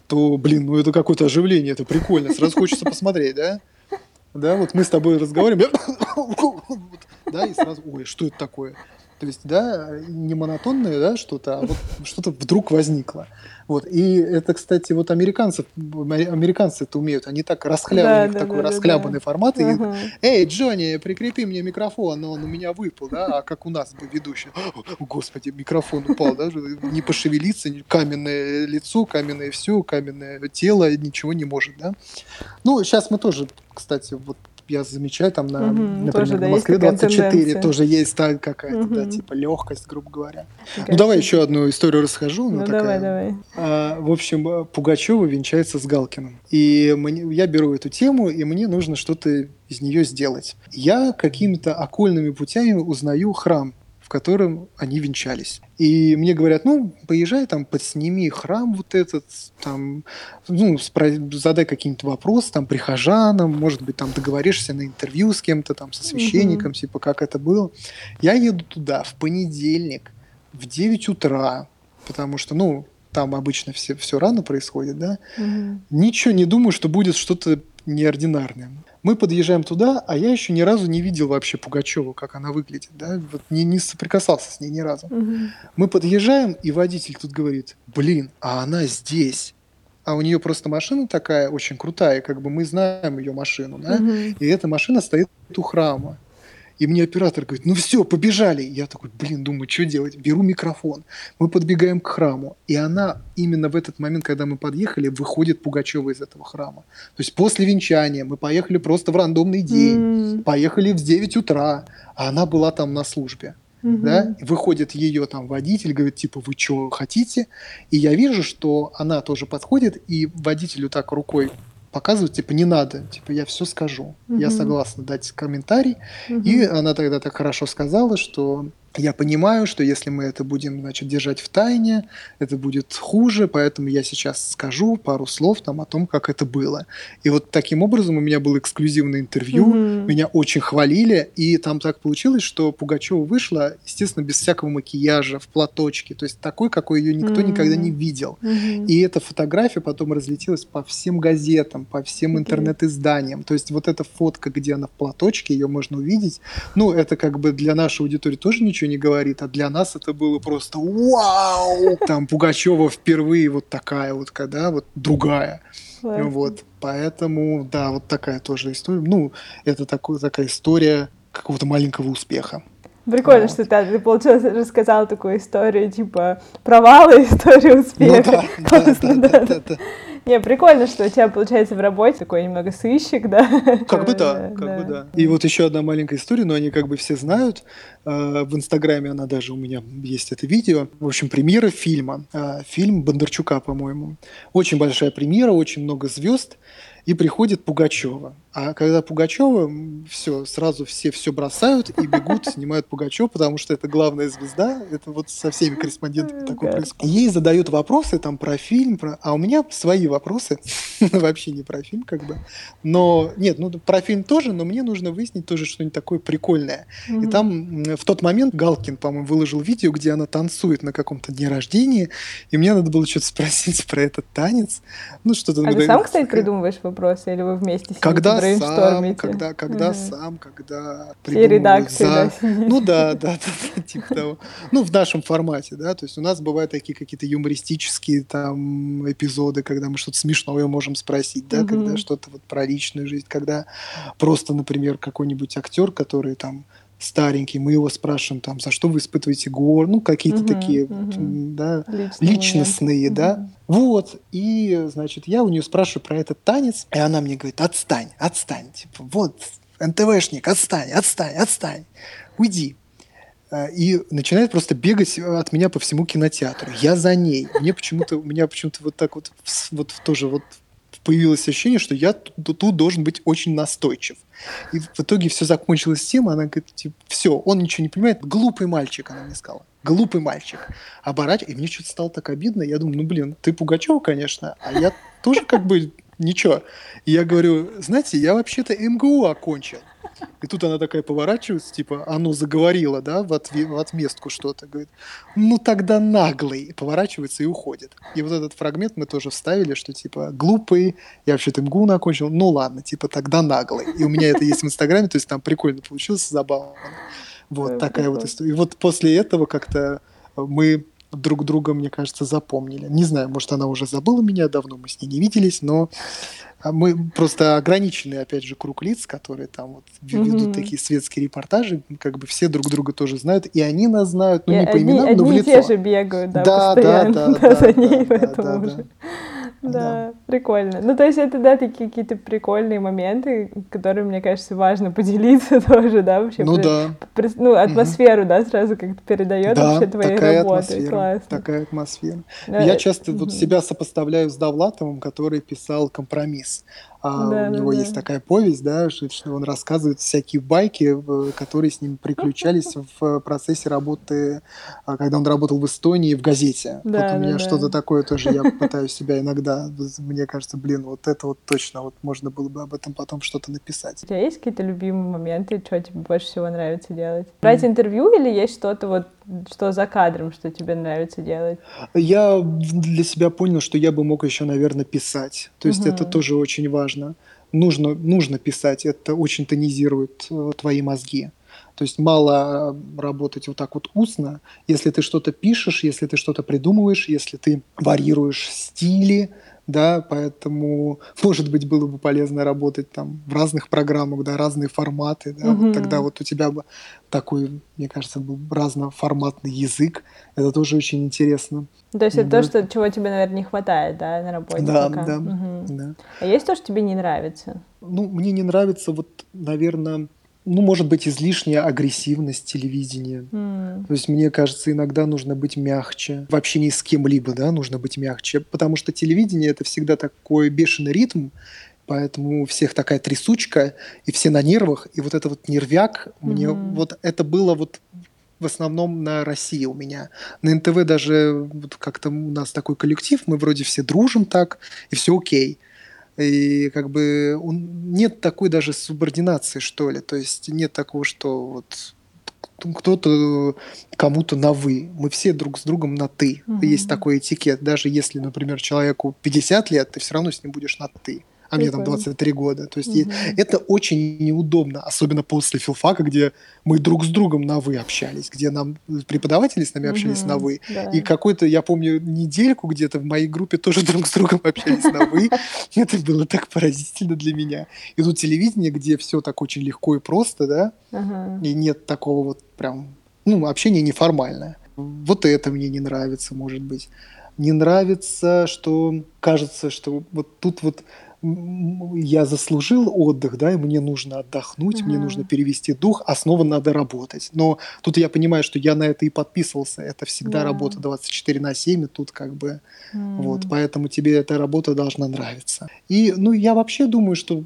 то, блин, ну это какое-то оживление, это прикольно, сразу хочется посмотреть, да? Да, вот мы с тобой разговариваем, да, и сразу, ой, что это такое? То есть, да, не монотонное, да, что-то, а вот что-то вдруг возникло. Вот. И это, кстати, вот американцев, американцы это умеют. Они так расхлябанный, да, да, такой да, расхлябанный да. формат. И, Эй, Джонни, прикрепи мне микрофон, он у меня выпал, да, а как у нас бы ведущий. Господи, микрофон упал, да, не пошевелиться, каменное лицо, каменное все, каменное тело, ничего не может, да. Ну, сейчас мы тоже, кстати, вот я замечаю, там, на, угу, например, тоже, да, в Москве 24 тенденция. тоже есть так какая-то, угу. да, типа легкость, грубо говоря. Такая ну, давай еще одну историю расскажу. Ну, такая. давай, давай. А, в общем, Пугачева венчается с Галкиным. И мне, я беру эту тему, и мне нужно что-то из нее сделать. Я какими-то окольными путями узнаю храм в котором они венчались. И мне говорят, ну, поезжай там, подсними храм вот этот, там, ну, задай какие-нибудь вопросы там прихожанам, может быть, там договоришься на интервью с кем-то, там, со священником, mm-hmm. типа, как это было. Я еду туда в понедельник в 9 утра, потому что, ну, там обычно все, все рано происходит, да. Mm-hmm. Ничего не думаю, что будет что-то неординарное. Мы подъезжаем туда, а я еще ни разу не видел вообще Пугачеву, как она выглядит, да, вот не, не соприкасался с ней ни разу. Угу. Мы подъезжаем, и водитель тут говорит, блин, а она здесь. А у нее просто машина такая очень крутая, как бы мы знаем ее машину, да, угу. и эта машина стоит у храма. И мне оператор говорит, ну все, побежали. Я такой, блин, думаю, что делать? Беру микрофон. Мы подбегаем к храму. И она именно в этот момент, когда мы подъехали, выходит Пугачева из этого храма. То есть после венчания мы поехали просто в рандомный день. Mm. Поехали в 9 утра. А она была там на службе. Mm-hmm. Да? Выходит ее там водитель, говорит, типа, вы что хотите? И я вижу, что она тоже подходит, и водителю так рукой показывать, типа, не надо, типа, я все скажу, угу. я согласна дать комментарий. Угу. И она тогда так хорошо сказала, что я понимаю, что если мы это будем, значит, держать в тайне, это будет хуже, поэтому я сейчас скажу пару слов там о том, как это было. И вот таким образом у меня было эксклюзивное интервью, mm-hmm. меня очень хвалили, и там так получилось, что Пугачева вышла, естественно, без всякого макияжа, в платочке, то есть такой, какой ее никто mm-hmm. никогда не видел. Mm-hmm. И эта фотография потом разлетелась по всем газетам, по всем интернет-изданиям. То есть вот эта фотка, где она в платочке, ее можно увидеть. Ну, это как бы для нашей аудитории тоже ничего ничего не говорит, а для нас это было просто вау! Там Пугачева впервые вот такая вот, когда вот другая. Классно. Вот, поэтому, да, вот такая тоже история. Ну, это такой, такая история какого-то маленького успеха. Прикольно, вот. что ты, ты, получается, рассказал такую историю, типа, провала, историю успеха. Ну, да, да, да, да, да. Не, прикольно, что у тебя получается в работе такой немного сыщик, да? Как бы да, как бы да. И вот еще одна маленькая история, но они как бы все знают. А, в Инстаграме она даже у меня есть это видео. В общем, премьера фильма. А, фильм Бондарчука, по-моему. Очень большая премьера, очень много звезд. И приходит Пугачева. А когда Пугачева, все, сразу все все бросают и бегут, снимают Пугачева, потому что это главная звезда. Это вот со всеми корреспондентами такое происходит. Ей задают вопросы там про фильм, про... а у меня свои вопросы. Вообще не про фильм, как бы. Но нет, ну про фильм тоже, но мне нужно выяснить тоже что-нибудь такое прикольное. И там в тот момент Галкин, по-моему, выложил видео, где она танцует на каком-то дне рождения, и мне надо было что-то спросить про этот танец. Ну, что-то... А ты сам, кстати, придумываешь вопросы, или вы вместе сидите, Когда сам, когда, когда угу. сам, когда редакции, за... да. Ну да, да, да, да, типа того. Ну, в нашем формате, да, то есть у нас бывают такие какие-то юмористические там эпизоды, когда мы что-то смешное можем спросить, да, угу. когда что-то вот про личную жизнь, когда просто, например, какой-нибудь актер, который там старенький, мы его спрашиваем там, за что вы испытываете гор, ну, какие-то угу, такие, угу. да, Личные личностные, момент. да. Угу. Вот, и, значит, я у нее спрашиваю про этот танец, и она мне говорит, отстань, отстань, типа, вот, НТВшник, отстань, отстань, отстань, уйди. А, и начинает просто бегать от меня по всему кинотеатру. Я за ней. Мне почему-то, у меня почему-то вот так вот, вот тоже вот появилось ощущение, что я тут, тут должен быть очень настойчив. И в итоге все закончилось тем, она говорит, типа, все, он ничего не понимает, глупый мальчик, она мне сказала. Глупый мальчик. Оборачивай. И мне что-то стало так обидно. Я думаю, ну блин, ты Пугачева, конечно, а я тоже как бы ничего. И я говорю, знаете, я вообще-то МГУ окончил. И тут она такая поворачивается, типа, оно заговорило, да, в, отве- в отместку что-то. Говорит, ну тогда наглый. Поворачивается и уходит. И вот этот фрагмент мы тоже вставили, что типа, глупый, я вообще-то МГУ окончил, ну ладно, типа, тогда наглый. И у меня это есть в Инстаграме, то есть там прикольно получилось, забавно. Вот Ой, такая вот история. И вот после этого как-то мы друг друга, мне кажется, запомнили. Не знаю, может, она уже забыла меня, давно мы с ней не виделись, но мы просто ограниченный, опять же, круг лиц, которые там вот ве- ведут Мгм. такие светские репортажи, как бы все друг друга тоже знают, и они нас знают, ну, И не по одни, именам, но в одни лицо. те же бегают, да, Да, да, постоянно да, да, да, за да, ней, да, поэтому да, уже. да. Да, прикольно. Ну, то есть это, да, такие какие-то прикольные моменты, которые, мне кажется, важно поделиться тоже, да, вообще. Ну при- да, при- ну, атмосферу, да, сразу как-то передает да, вообще твоей такая работы. атмосфера, Классно. такая атмосфера. Ну, Я э, часто вот мгм. себя сопоставляю с Довлатовым, который писал «Компромисс». А Да, у да, него да. есть такая повесть, да, что он рассказывает всякие байки, в- которые с ним приключались в процессе работы, а, когда он работал в Эстонии в газете. Вот Да, у да, меня да. что-то такое тоже, я пытаюсь себя иногда, мне кажется, блин, вот это вот точно, вот можно было бы об этом потом что-то написать. У тебя есть какие-то любимые моменты, что тебе больше всего нравится делать? Брать интервью или есть что-то вот, что за кадром, что тебе нравится делать? Я для себя понял, что я бы мог еще, наверное, писать. То есть это Мгм. тоже очень важно. Нужно, нужно писать, это очень тонизирует э, твои мозги. То есть мало э, работать вот так вот устно. Если ты что-то пишешь, если ты что-то придумываешь, если ты варьируешь стили, да, поэтому, может быть, было бы полезно работать там в разных программах, да, разные форматы, да, вот Мгм. тогда вот у тебя бы такой, мне кажется, был разноформатный язык, это тоже очень интересно. То есть это то, что, чего тебе, наверное, не хватает, да, на работе Да, пока? да, Мгм. да. А есть то, что тебе не нравится? Ну, мне не нравится вот, наверное, ну, может быть, излишняя агрессивность телевидения. М, То есть, мне кажется, иногда нужно быть мягче. В общении с кем-либо, да, нужно быть мягче. Потому что телевидение – это всегда такой бешеный ритм, поэтому у всех такая трясучка, и все на нервах. И вот это вот нервяк, мне Мгм. вот это было вот в основном на России у меня. На НТВ даже вот как-то у нас такой коллектив, мы вроде все дружим так, и все окей. И как бы он, нет такой даже субординации, что ли. То есть нет такого, что вот кто-то кому-то на «вы». Мы все друг с другом на «ты». Мгм. Есть такой этикет. Даже если, например, человеку 50 лет, ты все равно с ним будешь на «ты». А мне там Прикольно. 23 года. То есть Мгм. это очень неудобно, особенно после филфака, где мы друг с другом на «вы» общались, где нам преподаватели с нами общались Мгм. на «вы». Да. И какой-то, я помню, недельку где-то в моей группе тоже друг с другом общались на «вы». Это было так поразительно для меня. И тут телевидение, где все так очень легко и просто, да, и нет такого вот прям, ну, общение неформальное. Вот это мне не нравится, может быть. Не нравится, что кажется, что вот тут вот я заслужил отдых, да, и мне нужно отдохнуть, мне Ага. нужно перевести дух, а снова надо работать. Но тут я понимаю, что я на это и подписывался. Это всегда Да. работа 24 на 7, и тут как бы вот, М. поэтому тебе эта работа должна нравиться. И, ну, я вообще думаю, что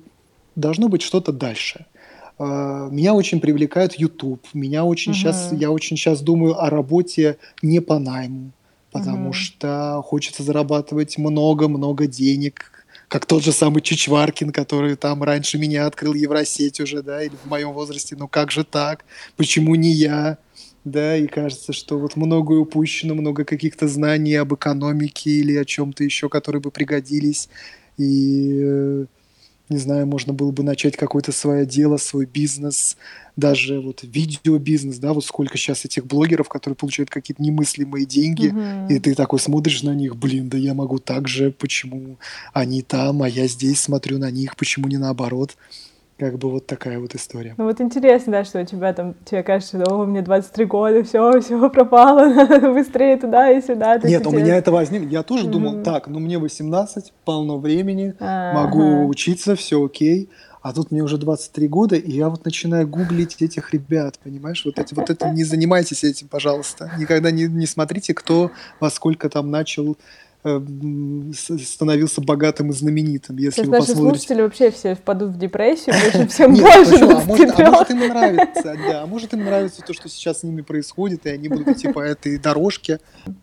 должно быть что-то дальше. А, Меня очень привлекает YouTube. Меня очень сейчас, Мгм. я очень сейчас думаю о работе не по найму, потому Мгм. что хочется зарабатывать много-много денег, как тот же самый Чичваркин, который там раньше меня открыл Евросеть уже, да, или в моем возрасте, ну как же так, почему не я? Да, и кажется, что вот многое упущено, много каких-то знаний об экономике или о чем-то еще, которые бы пригодились. И, э, не знаю, можно было бы начать какое-то свое дело, свой бизнес, даже вот видеобизнес, да, вот сколько сейчас этих блогеров, которые получают какие-то немыслимые деньги, Мгм. и ты такой смотришь на них, блин, да я могу так же, почему они там, а я здесь смотрю на них, почему не наоборот? Как бы вот такая вот история. Ну вот интересно, да, что у тебя там, тебе кажется, о, мне 23 года, все, все пропало, надо быстрее туда и сюда. Нет, есть у меня это возникло. Я тоже думал, Мгм. так, ну мне 18, полно времени, Ага. могу учиться, все окей. А тут мне уже 23 года, и я вот начинаю гуглить этих ребят, понимаешь? Вот, эти, вот это не занимайтесь этим, пожалуйста. Никогда не, не смотрите, кто во сколько там начал, становился богатым и знаменитым. Если Сейчас вы наши посмотрите... слушатели вообще все впадут в депрессию, потому всем больше? А может, а 23. может им нравится, да, а может им нравится то, что сейчас с ними происходит, и они будут идти по этой дорожке.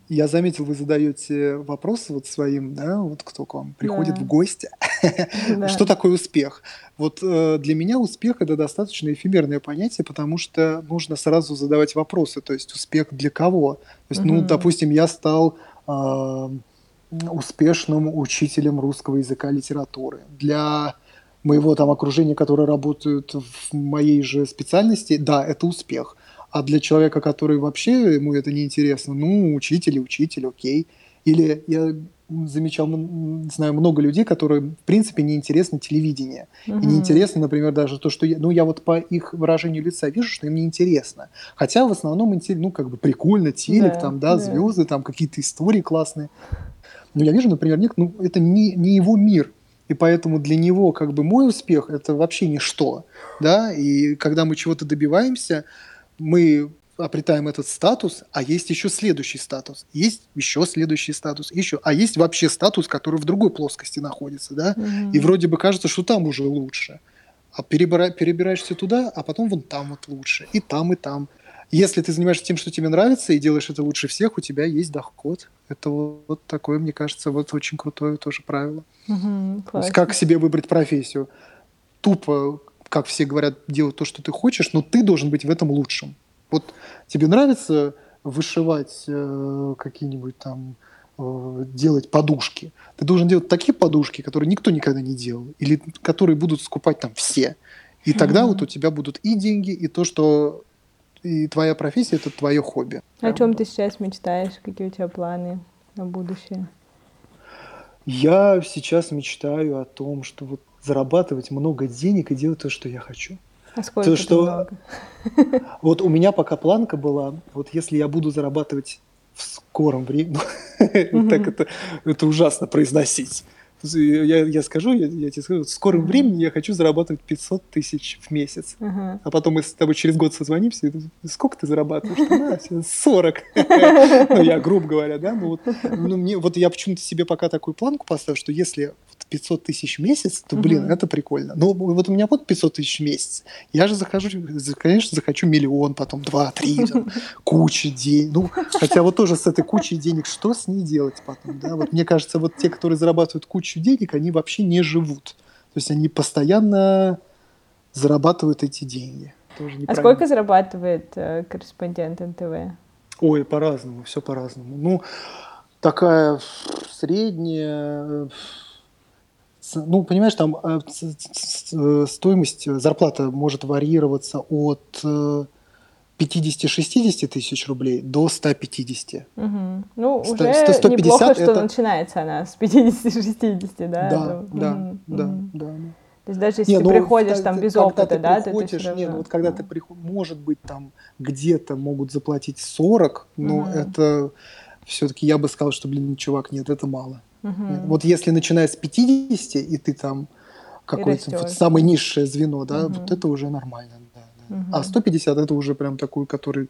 Я заметил, вы задаете вопросы вот своим, да, вот кто к вам приходит Да. в гости. Да. Что такое успех? Вот э, для меня успех это достаточно эфемерное понятие, потому что нужно сразу задавать вопросы. То есть успех для кого? То есть, ну, допустим, я стал а, успешным учителем русского языка и литературы. Для моего там окружения, которые работают в моей же специальности, да, это успех. А для человека, который вообще ему это не интересно, ну, учитель и учитель, окей. Или я замечал, знаю много людей, которые, в принципе, не интересно телевидение. Угу. И не интересно, например, даже то, что я, ну, я вот по их выражению лица вижу, что им не интересно. Хотя в основном, ну, как бы прикольно, телек, да, там, да, да. звезды, там какие-то истории классные. Но я вижу, например, нет, ну, это не, не его мир. И поэтому для него как бы мой успех – это вообще ничто. Да? И когда мы чего-то добиваемся, мы обретаем этот статус, а есть еще следующий статус, есть еще следующий статус, еще, а есть вообще статус, который в другой плоскости находится, да, mm-hmm. и вроде бы кажется, что там уже лучше, а перебира, перебираешься туда, а потом вон там вот лучше, и там, и там. Если ты занимаешься тем, что тебе нравится, и делаешь это лучше всех, у тебя есть доход. Это вот, вот такое, мне кажется, вот очень крутое тоже правило. Угу, То есть как себе выбрать профессию? Тупо, как все говорят, делать то, что ты хочешь, но ты должен быть в этом лучшим. Вот тебе нравится вышивать э, какие-нибудь там, э, делать подушки. Ты должен делать такие подушки, которые никто никогда не делал, или которые будут скупать там все. И тогда mm-hmm. вот у тебя будут и деньги, и то, что и твоя профессия это твое хобби. О чем ты сейчас мечтаешь? Какие у тебя планы на будущее? Я сейчас мечтаю о том, что вот зарабатывать много денег и делать то, что я хочу. А сколько то, что много? Вот у меня пока планка была, вот если я буду зарабатывать в скором времени, так это, это ужасно произносить. Я, я скажу, я, я тебе скажу, в скором времени я хочу зарабатывать 500 тысяч в месяц. Uh-huh. А потом мы с тобой через год созвонимся, и сколько ты зарабатываешь? 40. Ну, я грубо говоря, да. Ну, вот, ну, мне, вот я почему-то себе пока такую планку поставил, что если 500 тысяч в месяц, то, блин, угу. это прикольно. Но вот у меня вот 500 тысяч в месяц. Я же захожу, конечно, захочу миллион, потом два, три, там, куча денег. Ну, хотя вот тоже с этой кучей денег, что с ней делать потом, да? Вот мне кажется, вот те, которые зарабатывают кучу денег, они вообще не живут. То есть они постоянно зарабатывают эти деньги. а сколько зарабатывает э, корреспондент НТВ? Ой, по-разному, все по-разному. Ну, такая средняя ну, понимаешь, там э, э, стоимость, э, зарплата может варьироваться от 50-60 тысяч рублей до 150. Угу. Ну, 100, уже 100, 150 неплохо, это... что начинается она с 50-60, да? Да, да, да, угу. да, да. То есть даже если не, ты ну, приходишь там без опыта, ты да, приходишь, ты, ты не, ну вот когда ты приходишь, может быть, там где-то могут заплатить 40, но угу. это все-таки я бы сказал, что, блин, чувак, нет, это мало. Угу. Вот если начиная с 50, и ты там какое-то вот самое низшее звено, да, угу. вот это уже нормально. Да, да. Угу. А 150 это уже прям такой, который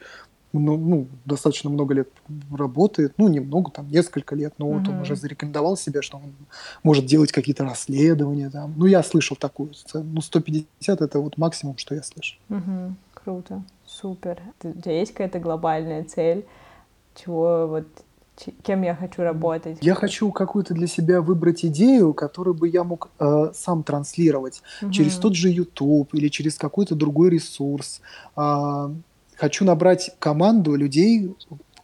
ну, ну, достаточно много лет работает, ну, немного, там, несколько лет, но угу. вот он уже зарекомендовал себя, что он может делать какие-то расследования, там. Ну, я слышал такую ну, 150 это вот максимум, что я слышал. Угу. Круто, супер. У тебя есть какая-то глобальная цель, чего вот кем я хочу работать. Я хочу какую-то для себя выбрать идею, которую бы я мог э, сам транслировать угу. через тот же YouTube или через какой-то другой ресурс. Э, хочу набрать команду людей,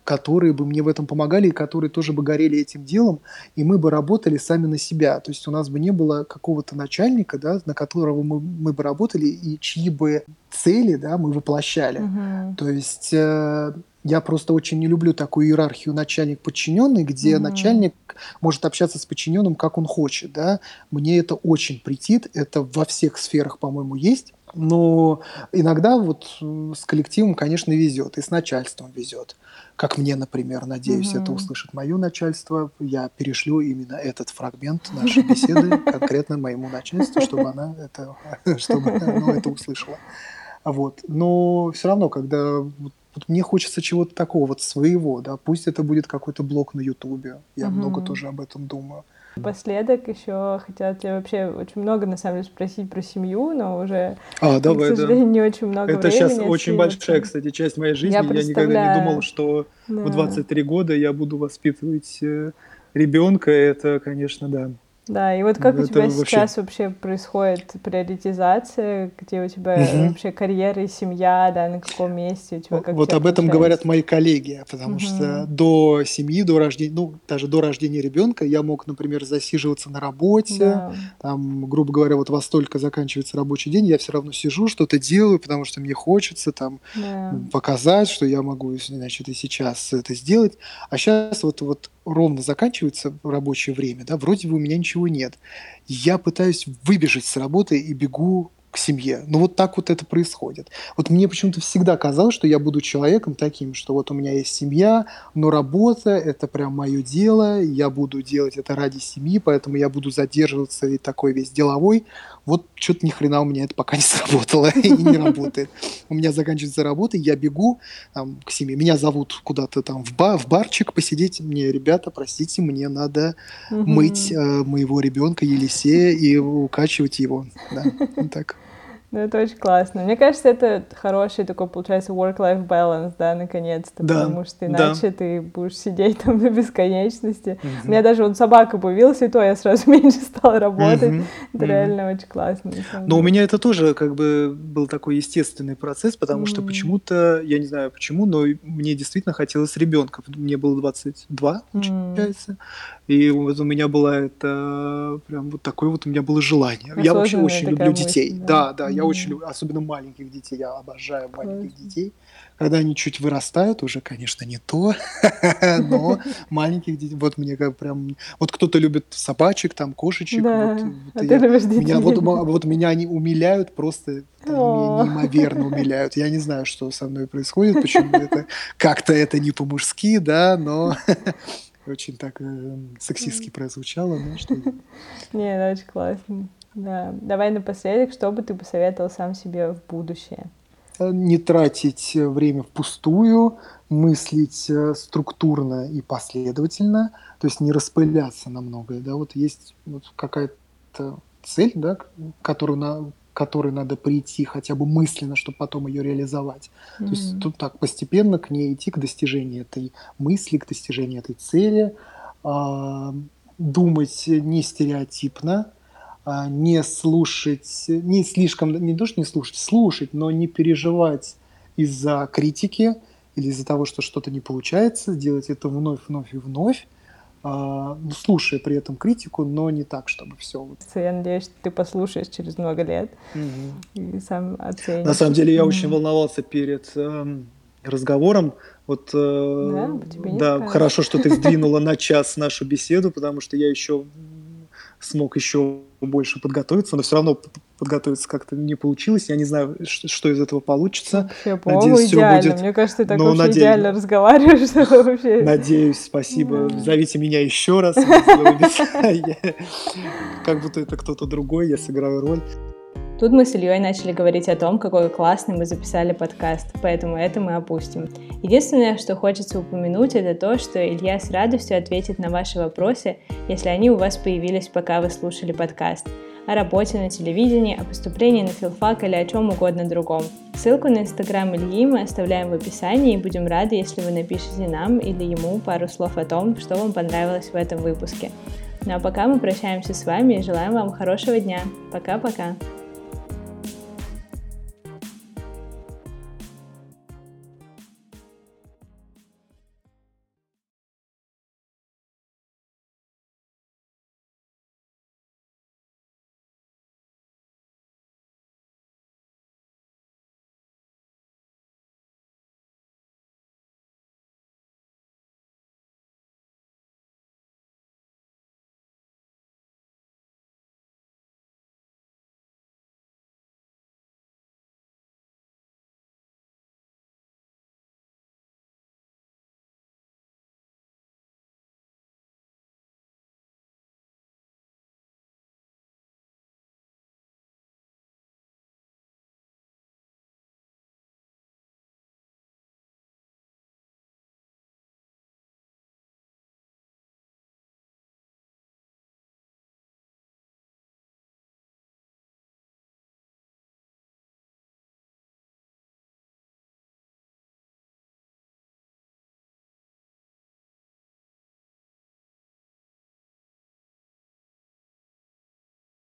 которые бы мне в этом помогали и которые тоже бы горели этим делом, и мы бы работали сами на себя. То есть у нас бы не было какого-то начальника, да, на которого мы, мы бы работали и чьи бы цели да, мы воплощали. Угу. То есть э, я просто очень не люблю такую иерархию начальник-подчиненный, где mm-hmm. начальник может общаться с подчиненным, как он хочет. Да? Мне это очень претит, это во всех сферах, по-моему, есть. Но иногда вот с коллективом, конечно, везет, и с начальством везет. Как мне, например, надеюсь, mm-hmm. это услышит мое начальство. Я перешлю именно этот фрагмент нашей беседы конкретно моему начальству, чтобы она это, чтобы оно это услышала. Вот. Но все равно, когда вот мне хочется чего-то такого вот своего, да, пусть это будет какой-то блог на Ютубе, я угу. много тоже об этом думаю. Последок еще хотела тебя вообще очень много, на самом деле, спросить про семью, но уже, а, давай, к сожалению, да. не очень много Это времени. сейчас очень большая, кстати, часть моей жизни. Я, я никогда не думал, что да. в 23 года я буду воспитывать э, ребенка. Это, конечно, да. Да, и вот как это у тебя вообще... сейчас вообще происходит приоритизация, где у тебя угу. вообще карьера и семья, да, на каком месте у тебя как Вот об этом говорят мои коллеги, потому угу. что до семьи, до рождения, ну, даже до рождения ребенка я мог, например, засиживаться на работе, да. там, грубо говоря, вот во столько заканчивается рабочий день, я все равно сижу, что-то делаю, потому что мне хочется там да. показать, что я могу, значит, и сейчас это сделать. А сейчас вот, вот ровно заканчивается рабочее время, да, вроде бы у меня ничего нет. Я пытаюсь выбежать с работы и бегу к семье. Ну вот так вот это происходит. Вот мне почему-то всегда казалось, что я буду человеком таким, что вот у меня есть семья, но работа – это прям мое дело, я буду делать это ради семьи, поэтому я буду задерживаться и такой весь деловой. Вот что-то ни хрена у меня это пока не сработало и не работает. У меня заканчивается работа, я бегу там, к семье. Меня зовут куда-то там в, бар, в барчик посидеть. Мне, ребята, простите, мне надо мыть э, моего ребенка Елисея и укачивать его. Да, так. Ну, это очень классно. Мне кажется, это хороший такой, получается, work-life balance, да, наконец-то, да, потому что иначе да. ты будешь сидеть там до бесконечности. Угу. У меня даже вот собака появилась, и то я сразу меньше стала работать. Угу. Это угу. реально очень классно. Но у меня это тоже как бы был такой естественный процесс, потому угу. что почему-то, я не знаю почему, но мне действительно хотелось ребенка. Мне было 22, получается. Угу. И вот у меня было это прям вот такое вот у меня было желание. Я вообще очень люблю мысль, детей. Да, да, да я очень люблю, особенно маленьких детей. Я обожаю маленьких детей. Когда они чуть вырастают, уже, конечно, не то, но маленьких детей, вот мне как прям, вот кто-то любит собачек, там, кошечек, да. вот, вот а я, меня, вот, вот меня они умиляют просто, меня неимоверно умиляют. Я не знаю, что со мной происходит, почему это, как-то это не по-мужски, да, но очень так э, сексистски прозвучало, ну что... Не, очень классно. Да. Давай напоследок, что бы ты посоветовал сам себе в будущее? Э, не тратить э, время впустую, мыслить э, структурно и последовательно, то есть не распыляться на многое. Да? Вот есть вот какая-то цель, да, которую на, которой надо прийти хотя бы мысленно, чтобы потом ее реализовать. Mm-hmm. То есть тут так постепенно к ней идти, к достижению этой мысли, к достижению этой цели, а, думать не стереотипно, а, не слушать, не слишком, не то, что не слушать, слушать, но не переживать из-за критики или из-за того, что что-то не получается, делать это вновь, вновь и вновь, слушая при этом критику, но не так, чтобы все. Я надеюсь, что ты послушаешь через много лет угу. и сам оценишь. На самом деле я очень волновался перед э, разговором. Вот, э, да, да хорошо, что ты сдвинула на час нашу беседу, потому что я еще смог еще больше подготовиться, но все равно подготовиться как-то не получилось. Я не знаю, что, из этого получится. Вообще, надеюсь, идеально. Все будет... Мне кажется, ты так но вообще надеюсь... идеально разговариваешь. Что вообще... Надеюсь, спасибо. Зовите меня еще раз. Как будто это кто-то другой, я сыграю роль. Тут мы с Ильей начали говорить о том, какой классный мы записали подкаст, поэтому это мы опустим. Единственное, что хочется упомянуть, это то, что Илья с радостью ответит на ваши вопросы, если они у вас появились, пока вы слушали подкаст о работе на телевидении, о поступлении на филфак или о чем угодно другом. Ссылку на инстаграм Ильи мы оставляем в описании и будем рады, если вы напишите нам или ему пару слов о том, что вам понравилось в этом выпуске. Ну а пока мы прощаемся с вами и желаем вам хорошего дня. Пока-пока.